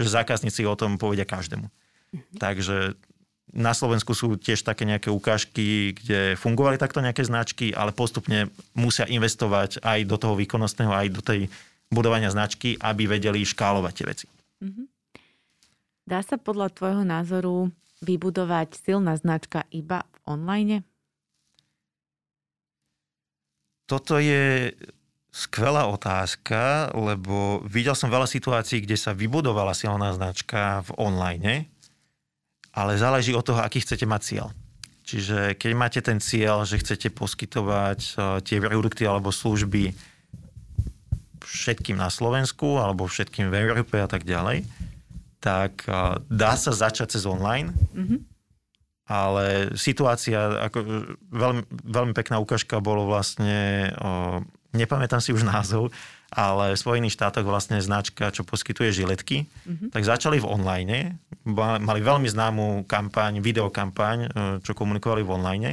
že zákazníci o tom povedia každému. Mhm. Takže na Slovensku sú tiež také nejaké ukážky, kde fungovali takto nejaké značky, ale postupne musia investovať aj do toho výkonnostného, aj do tej budovania značky, aby vedeli škálovať tie veci. Mm-hmm. Dá sa podľa tvojho názoru vybudovať silná značka iba v online? Toto je skvelá otázka, lebo videl som veľa situácií, kde sa vybudovala silná značka v online ale záleží od toho, aký chcete mať cieľ. Čiže keď máte ten cieľ, že chcete poskytovať eh, tie produkty alebo služby všetkým na Slovensku alebo všetkým v Európe a tak ďalej, tak dá sa začať cez online, mm-hmm. ale situácia, ako veľmi, veľmi pekná ukážka bolo vlastne, o, nepamätám si už názov, ale v Spojených štátoch vlastne značka, čo poskytuje žiletky, mm-hmm. tak začali v online, mali veľmi známú kampaň, videokampaň, čo komunikovali v online,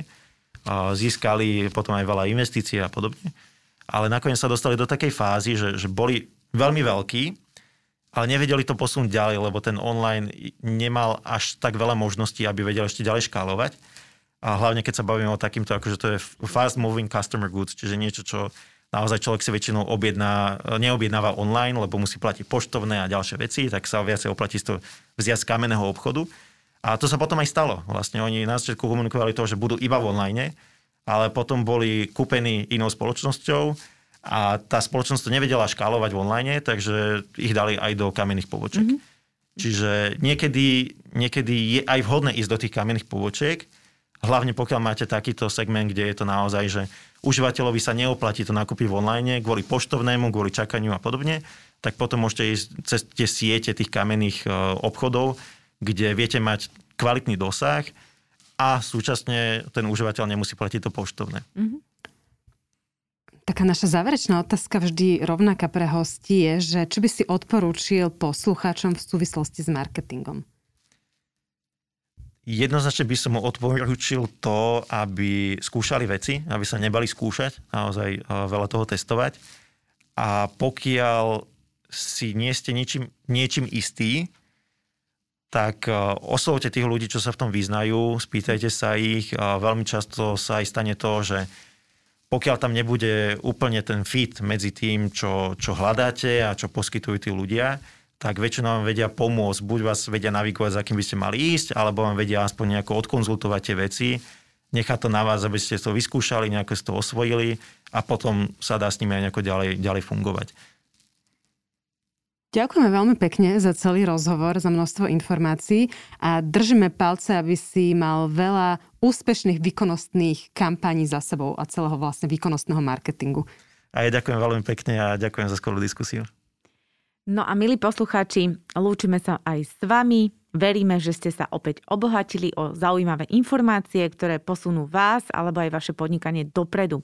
získali potom aj veľa investícií a podobne, ale nakoniec sa dostali do takej fázy, že, že boli veľmi veľkí, ale nevedeli to posunúť ďalej, lebo ten online nemal až tak veľa možností, aby vedel ešte ďalej škálovať. A hlavne keď sa bavíme o takýmto, akože to je fast moving customer goods, čiže niečo, čo naozaj človek si väčšinou objedná, neobjednáva online, lebo musí platiť poštovné a ďalšie veci, tak sa viacej oplatí to vziať z kamenného obchodu. A to sa potom aj stalo. Vlastne oni na začiatku komunikovali to, že budú iba v online, ale potom boli kúpení inou spoločnosťou a tá spoločnosť to nevedela škálovať v online, takže ich dali aj do kamenných pobočiek. Mm-hmm. Čiže niekedy, niekedy je aj vhodné ísť do tých kamenných pobočiek, hlavne pokiaľ máte takýto segment, kde je to naozaj, že užívateľovi sa neoplatí to nakúpiť v online kvôli poštovnému, kvôli čakaniu a podobne, tak potom môžete ísť cez tie siete tých kamenných e, obchodov, kde viete mať kvalitný dosah a súčasne ten užívateľ nemusí platiť to poštovné. Mm-hmm. Taká naša záverečná otázka vždy rovnaká pre hosti je, že čo by si odporúčil poslucháčom v súvislosti s marketingom? Jednoznačne by som mu odporúčil to, aby skúšali veci, aby sa nebali skúšať, naozaj eh, veľa toho testovať. A pokiaľ si nie ste niečím, niečím istý, tak eh, oslovte tých ľudí, čo sa v tom vyznajú, spýtajte sa ich. Veľmi často sa aj stane to, že pokiaľ tam nebude úplne ten fit medzi tým, čo, čo hľadáte a čo poskytujú tí ľudia, tak väčšinou vám vedia pomôcť. Buď vás vedia navigovať, za kým by ste mali ísť, alebo vám vedia aspoň nejako odkonzultovať tie veci. Nechá to na vás, aby ste to vyskúšali, nejako ste to osvojili a potom sa dá s nimi aj nejako ďalej, ďalej fungovať. Ďakujeme veľmi pekne za celý rozhovor, za množstvo informácií a držíme palce, aby si mal veľa úspešných výkonnostných kampaní za sebou a celého vlastne výkonnostného marketingu. A ja ďakujem veľmi pekne a ďakujem za skvelú diskusiu. No a milí poslucháči, lúčime sa aj s vami. Veríme, že ste sa opäť obohatili o zaujímavé informácie, ktoré posunú vás alebo aj vaše podnikanie dopredu.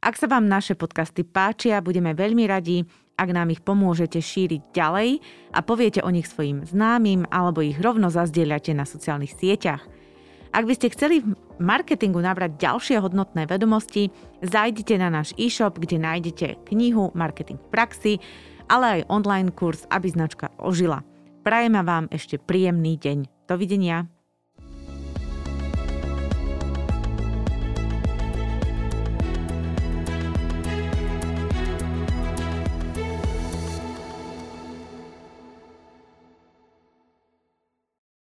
Ak sa vám naše podcasty páčia, budeme veľmi radi, ak nám ich pomôžete šíriť ďalej a poviete o nich svojim známym alebo ich rovno zazdieľate na sociálnych sieťach. Ak by ste chceli v marketingu nabrať ďalšie hodnotné vedomosti, zajdite na náš e-shop, kde nájdete knihu Marketing v praxi, ale aj online kurz, aby značka ožila. Prajeme vám ešte príjemný deň. Dovidenia.